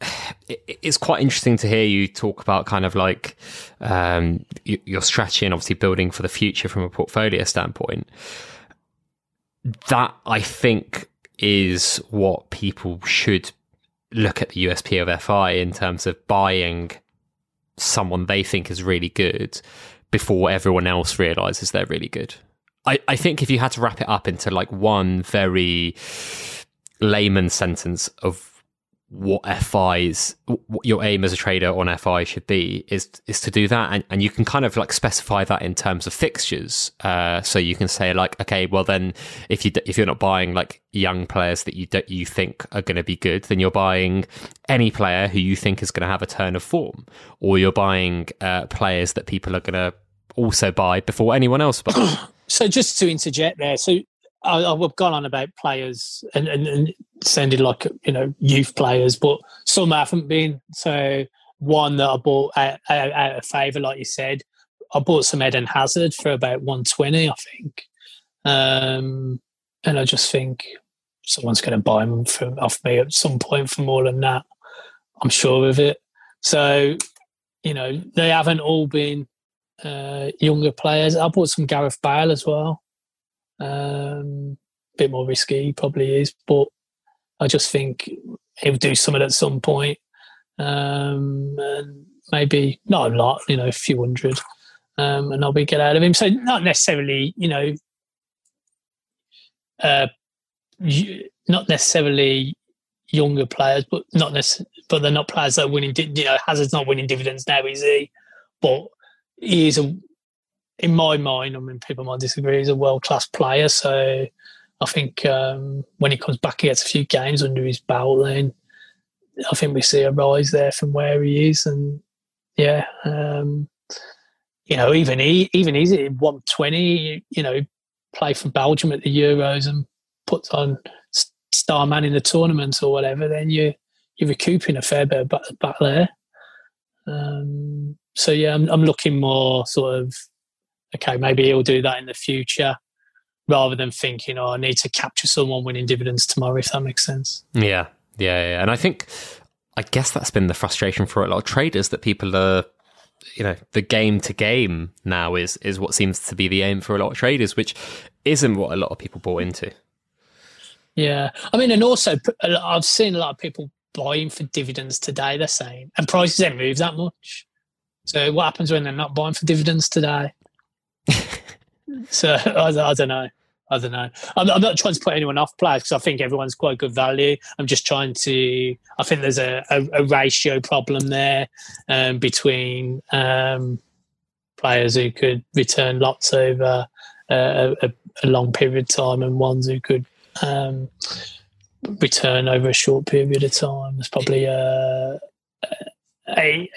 [SIGHS] it's quite interesting to hear you talk about kind of like um, your strategy and obviously building for the future from a portfolio standpoint. That I think is what people should look at the USP of FI in terms of buying someone they think is really good before everyone else realizes they're really good. I, I think if you had to wrap it up into like one very layman sentence of what FI's what your aim as a trader on FI should be is is to do that. And, and you can kind of like specify that in terms of fixtures. Uh, so you can say like okay well then if you if you're not buying like young players that you don't you think are going to be good then you're buying any player who you think is going to have a turn of form. Or you're buying uh, players that people are going to also buy before anyone else buys [COUGHS] so just to interject there so I, I've gone on about players and, and, and sounded like you know youth players, but some haven't been. So one that I bought out, out, out of favour, like you said, I bought some Eden Hazard for about one twenty, I think, um, and I just think someone's going to buy them from, off me at some point for more than that. I'm sure of it. So, you know, they haven't all been uh, younger players. I bought some Gareth Bale as well. Um, a bit more risky, probably is, but I just think he'll do something at some point. Um, and maybe not a lot, you know, a few hundred, um, and I'll be get out of him. So not necessarily, you know, uh, not necessarily younger players, but not necessarily, but they're not players that are winning. You know, Hazard's not winning dividends now, is he? But he is a, in my mind. I mean, people might disagree. He's a world class player, so I think um, when he comes back, he gets a few games under his belt. Then I think we see a rise there from where he is, and yeah, um, you know, even he, even he's at one twenty. You know, play for Belgium at the Euros and puts on star man in the tournament or whatever, then you you're recouping a fair bit back, back there. Um, so yeah, I'm, I'm looking more sort of okay, maybe he'll do that in the future rather than thinking, oh, I need to capture someone winning dividends tomorrow, if that makes sense. Yeah, yeah, yeah. And I think, I guess that's been the frustration for a lot of traders that people are, you know, the game to game now is is what seems to be the aim for a lot of traders, which isn't what a lot of people bought into. Yeah, I mean, and also I've seen a lot of people buying for dividends today. They're saying, and prices haven't moved that much. So what happens when they're not buying for dividends today? [LAUGHS] so I, I, don't know. I don't know. I'm, I'm, not trying to put anyone off players because I think everyone's quite good value. I'm just trying to. I think there's a, a, a ratio problem there um, between um, players who could return lots over a, a, long period of time and ones who could um, return over a short period of time. There's probably a, a,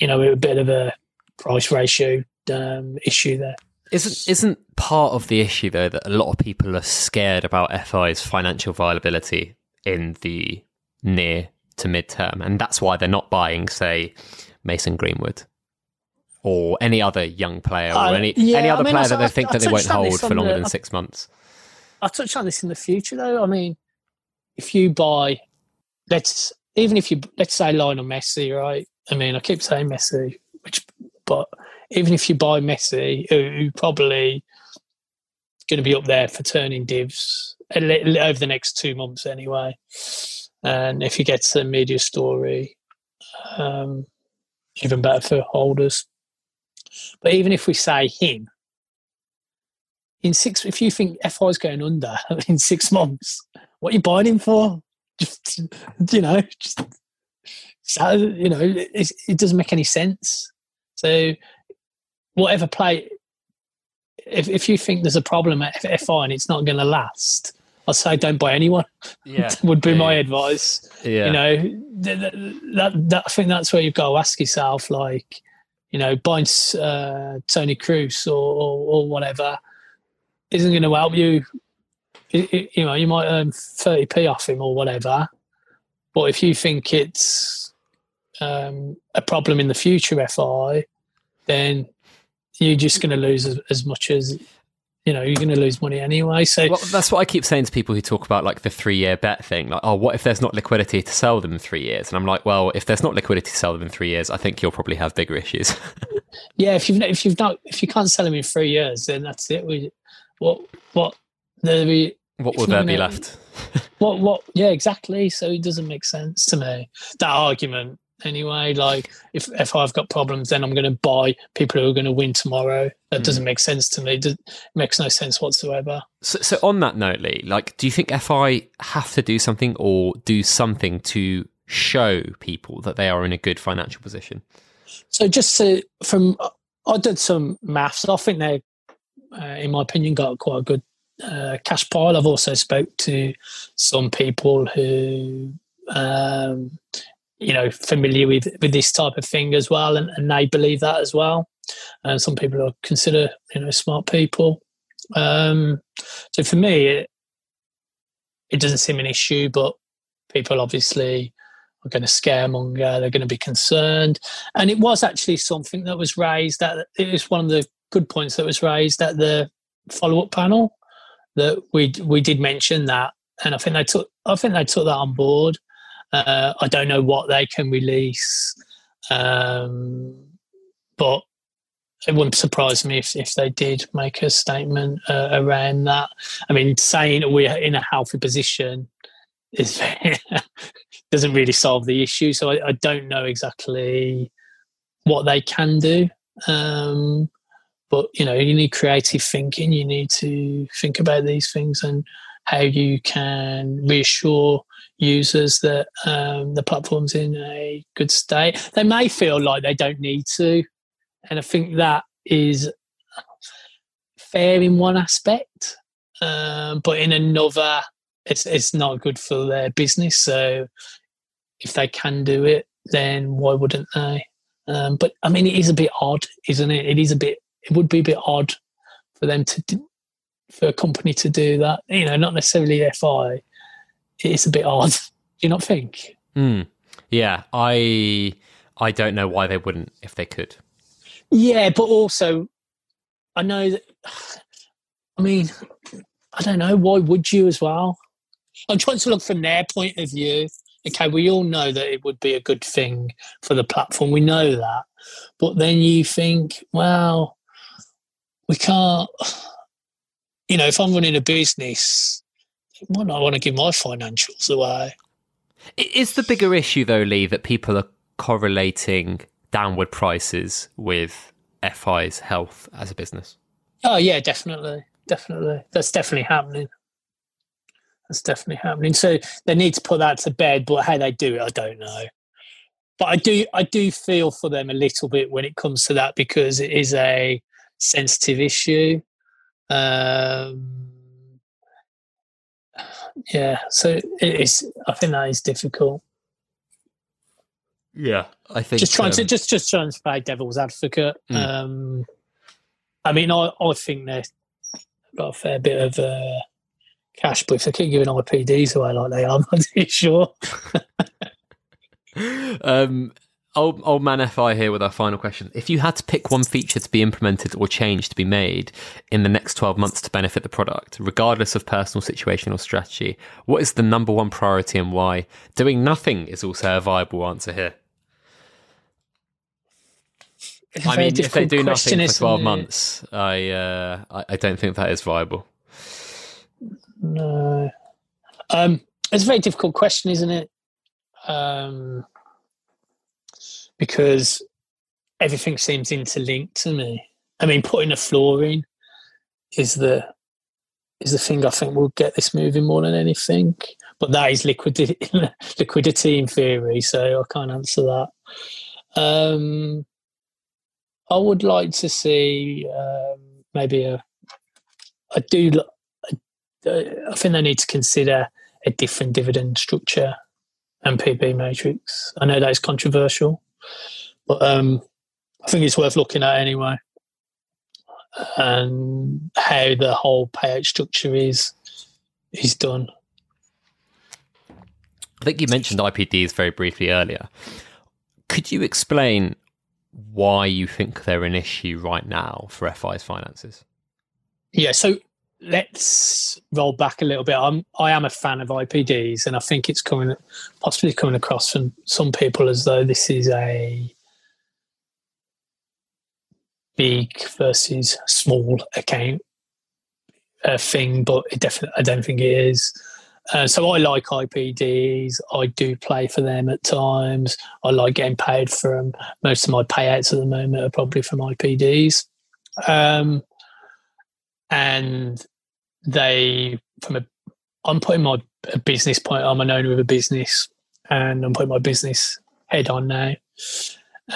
you know a bit of a price ratio um, issue there. Isn't isn't part of the issue though that a lot of people are scared about FI's financial viability in the near to mid term, and that's why they're not buying, say, Mason Greenwood or any other young player or uh, any yeah, any other I mean, player that they think I, that they won't hold for longer the, than six months. I'll touch on this in the future though. I mean, if you buy, let's even if you let's say Lionel Messi, right? I mean, I keep saying Messi, which but even if you buy Messi, who, who probably going to be up there for turning divs over the next two months anyway, and if he gets a media story, um, even better for holders. But even if we say him, in six, if you think FI is going under [LAUGHS] in six months, what are you buying him for? [LAUGHS] Just you know, just so you know, it, it doesn't make any sense. So whatever play, if if you think there's a problem at FI and it's not going to last, I'd say don't buy anyone. Yeah, [LAUGHS] would be yeah. my advice. Yeah, you know, that, that, that I think that's where you've got to ask yourself, like, you know, buying uh, Toni Kroos or, or, or whatever isn't going to help you. It, it, you know, you might earn 30p off him or whatever. But if you think it's um, a problem in the future, FI, then you're just going to lose as, as, much as you know you're going to lose money anyway. So well, that's what I keep saying to people who talk about like the three year bet thing. Like, oh, what if there's not liquidity to sell them in three years? And I'm like, well, if there's not liquidity to sell them in three years, I think you'll probably have bigger issues. [LAUGHS] yeah, if you've if you've not if you can't sell them in three years, then that's it. We, what what the what will there be left? [LAUGHS] what what yeah exactly. So it doesn't make sense to me that argument anyway. Like if if I've got problems, then I'm going to buy people who are going to win tomorrow. That mm. doesn't make sense to me. It makes no sense whatsoever. So, so on that note, Lee, like, do you think FI have to do something or do something to show people that they are in a good financial position? So just to, from I did some maths. I think they, uh, in my opinion, got quite a good uh, cash pile. I've also spoke to some people who um, you know familiar with with this type of thing as well, and, and they believe that as well. And some people are consider you know smart people. Um, so for me, it, it doesn't seem an issue, but people obviously are going to scaremonger. They're going to be concerned, and it was actually something that was raised. That it was one of the good points that was raised at the follow-up panel that we we did mention that, and I think they took I think they took that on board. Uh, I don't know what they can release, um, but it wouldn't surprise me if, if they did make a statement uh, around that. I mean, saying we're in a healthy position is [LAUGHS] doesn't really solve the issue. So I, I, don't know exactly what they can do. Um, but you know, you need creative thinking. You need to think about these things and how you can reassure users that um, the platform's in a good state. They may feel like they don't need to and I think that is fair in one aspect, um, but in another, it's it's not good for their business. So if they can do it, then why wouldn't they? Um, but I mean, it is a bit odd, isn't it? It is a bit. It would be a bit odd for them to do, for a company to do that. You know, not necessarily FI. It's a bit odd. [LAUGHS] Do you not think? Mm. Yeah, I I don't know why they wouldn't if they could. Yeah, but also, I know that. [SIGHS] I mean, I don't know. Why would you as well? I'm trying to look from their point of view. Okay, we all know that it would be a good thing for the platform. We know that. But then you think, well, we can't. [SIGHS] You know, if I'm running a business, why not want to give my financials away? Is the bigger issue, though, Lee, that people are correlating downward prices with FI's health as a business? Oh yeah, definitely, definitely. That's definitely happening. That's definitely happening. So they need to put that to bed, but how they do it, I don't know. But I do, I do feel for them a little bit when it comes to that because it is a sensitive issue. Um, yeah, so it is. I think that is difficult. Yeah, I think just trying um, to just just trying to play devil's advocate. Mm. Um, I mean, I I think they've got a fair bit of uh, cash, but if they keep giving IPDs away like they are, [LAUGHS] I'm not too sure. [LAUGHS] um, old old man FI here with our final question. If you had to pick one feature to be implemented or change to be made in the next twelve months to benefit the product, regardless of personal situation or strategy, what is the number one priority and why? Doing nothing is also a viable answer here. I mean, if they do nothing for twelve months, I, uh, I, I don't think that is viable. No, um, it's a very difficult question, isn't it? Um, because everything seems interlinked to me. I mean, putting a floor in is the is the thing I think will get this moving more than anything. But that is liquidity, [LAUGHS] liquidity in theory, so I can't answer that. Um, I would like to see um, maybe a. I do. I think they need to consider a different dividend structure and PB matrix. I know that is controversial, but um, I think it's worth looking at anyway. And how the whole payout structure is is done. I think you mentioned IPDs very briefly earlier. Could you explain why you think they're an issue right now for FI's finances. Yeah, so let's roll back a little bit. I'm I am a fan of IPDs, and I think it's coming possibly coming across from some people as though this is a big versus small account uh, thing, but it definitely I don't think it is. Uh, so I like IPDs. I do play for them at times. I like getting paid for them. Most of my payouts at the moment are probably from IPDs. Um, and they, from a, I'm putting my business point. I'm an owner of a business, and I'm putting my business head on now.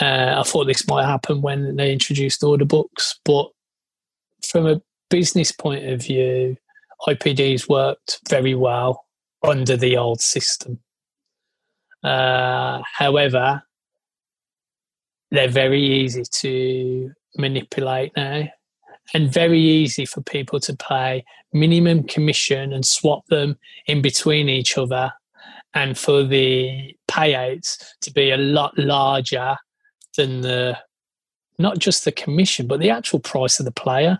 Uh, I thought this might happen when they introduced order books, but from a business point of view, IPDs worked very well under the old system. Uh, however, they're very easy to manipulate now. and very easy for people to pay minimum commission and swap them in between each other. And for the payouts to be a lot larger than the not just the commission but the actual price of the player.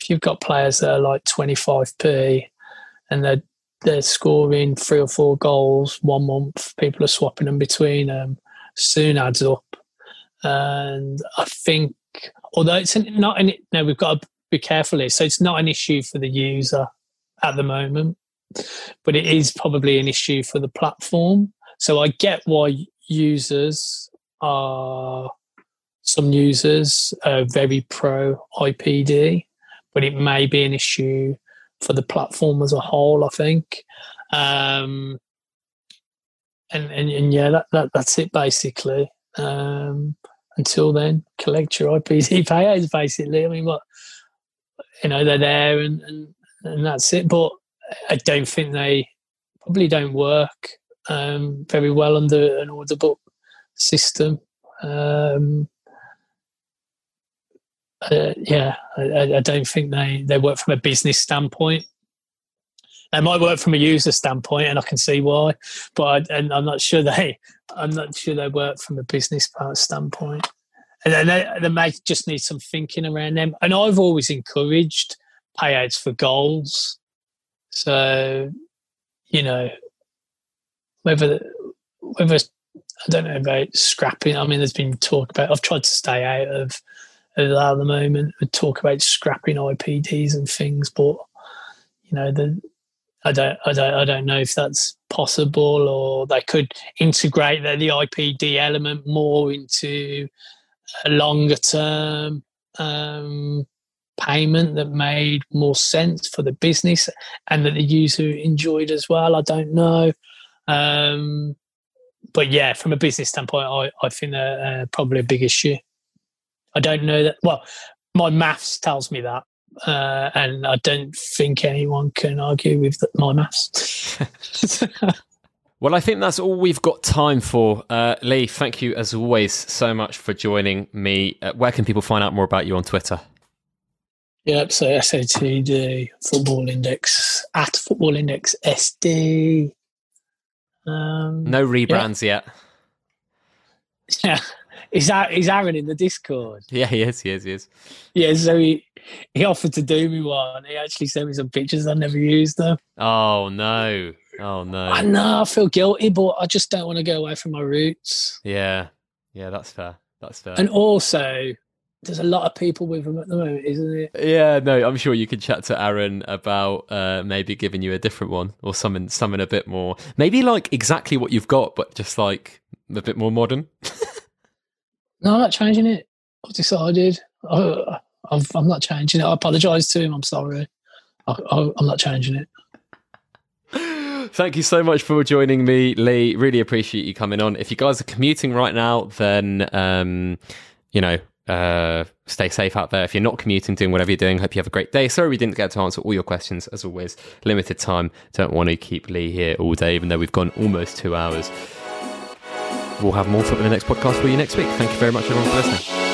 If you've got players that are like 25p and they're they're scoring three or four goals one month people are swapping them between them soon adds up. And i think although it's not in it no we've got to be careful here. So it's not an issue for the user at the moment but it is probably an issue for the platform. So i get why users are some users are very pro ipd but it may be an issue for the platform as a whole i think. Um, and, and, and yeah that, that that's it basically. Um, until then, collect your IPD [LAUGHS] payouts. Basically, I mean, what you know, they're there, and, and and that's it. But I don't think they probably don't work um, very well under an order book system. Um, uh, yeah, I, I, don't think they, they work from a business standpoint. They might work from a user standpoint, and I can see why, but I, and I'm not sure they I'm not sure they work from a business part standpoint. And they, they may just need some thinking around them. And I've always encouraged payouts for goals. So, you know, whether whether I don't know about scrapping. I mean, there's been talk about. I've tried to stay out of, of that at the moment. Talk about scrapping IPDs and things, but you know, the I don't, I don't, I don't know if that's possible, or they could integrate the, the IPD element more into a longer term um, payment that made more sense for the business and that the user enjoyed as well. I don't know. Um, but yeah, from a business standpoint, I, I think they're uh, probably a big issue. I don't know that. Well, my maths tells me that uh, and I don't think anyone can argue with my maths. [LAUGHS] [LAUGHS] well, I think that's all we've got time for. Uh, Lee, thank you as always so much for joining me. Uh, where can people find out more about you on Twitter? Yep, so SOTD, Football Index, at Football Index SD. Um, no rebrands [LAUGHS] yeah. yet. Yeah. Is that is Aaron in the Discord? Yeah, he is. He is. He is. Yeah, so he he offered to do me one. He actually sent me some pictures. I never used them. Oh no! Oh no! I know. I feel guilty, but I just don't want to go away from my roots. Yeah, yeah, that's fair. That's fair. And also, there's a lot of people with them at the moment, isn't it? Yeah, no, I'm sure you could chat to Aaron about uh, maybe giving you a different one or something, something a bit more, maybe like exactly what you've got, but just like a bit more modern. [LAUGHS] No, I'm not changing it. I've decided. I, am not changing it. I apologise to him. I'm sorry. I, am not changing it. Thank you so much for joining me, Lee. Really appreciate you coming on. If you guys are commuting right now, then um, you know, uh, stay safe out there. If you're not commuting, doing whatever you're doing, hope you have a great day. Sorry we didn't get to answer all your questions. As always, limited time. Don't want to keep Lee here all day, even though we've gone almost two hours. We'll have more for in the next podcast for you next week. Thank you very much, everyone, for listening.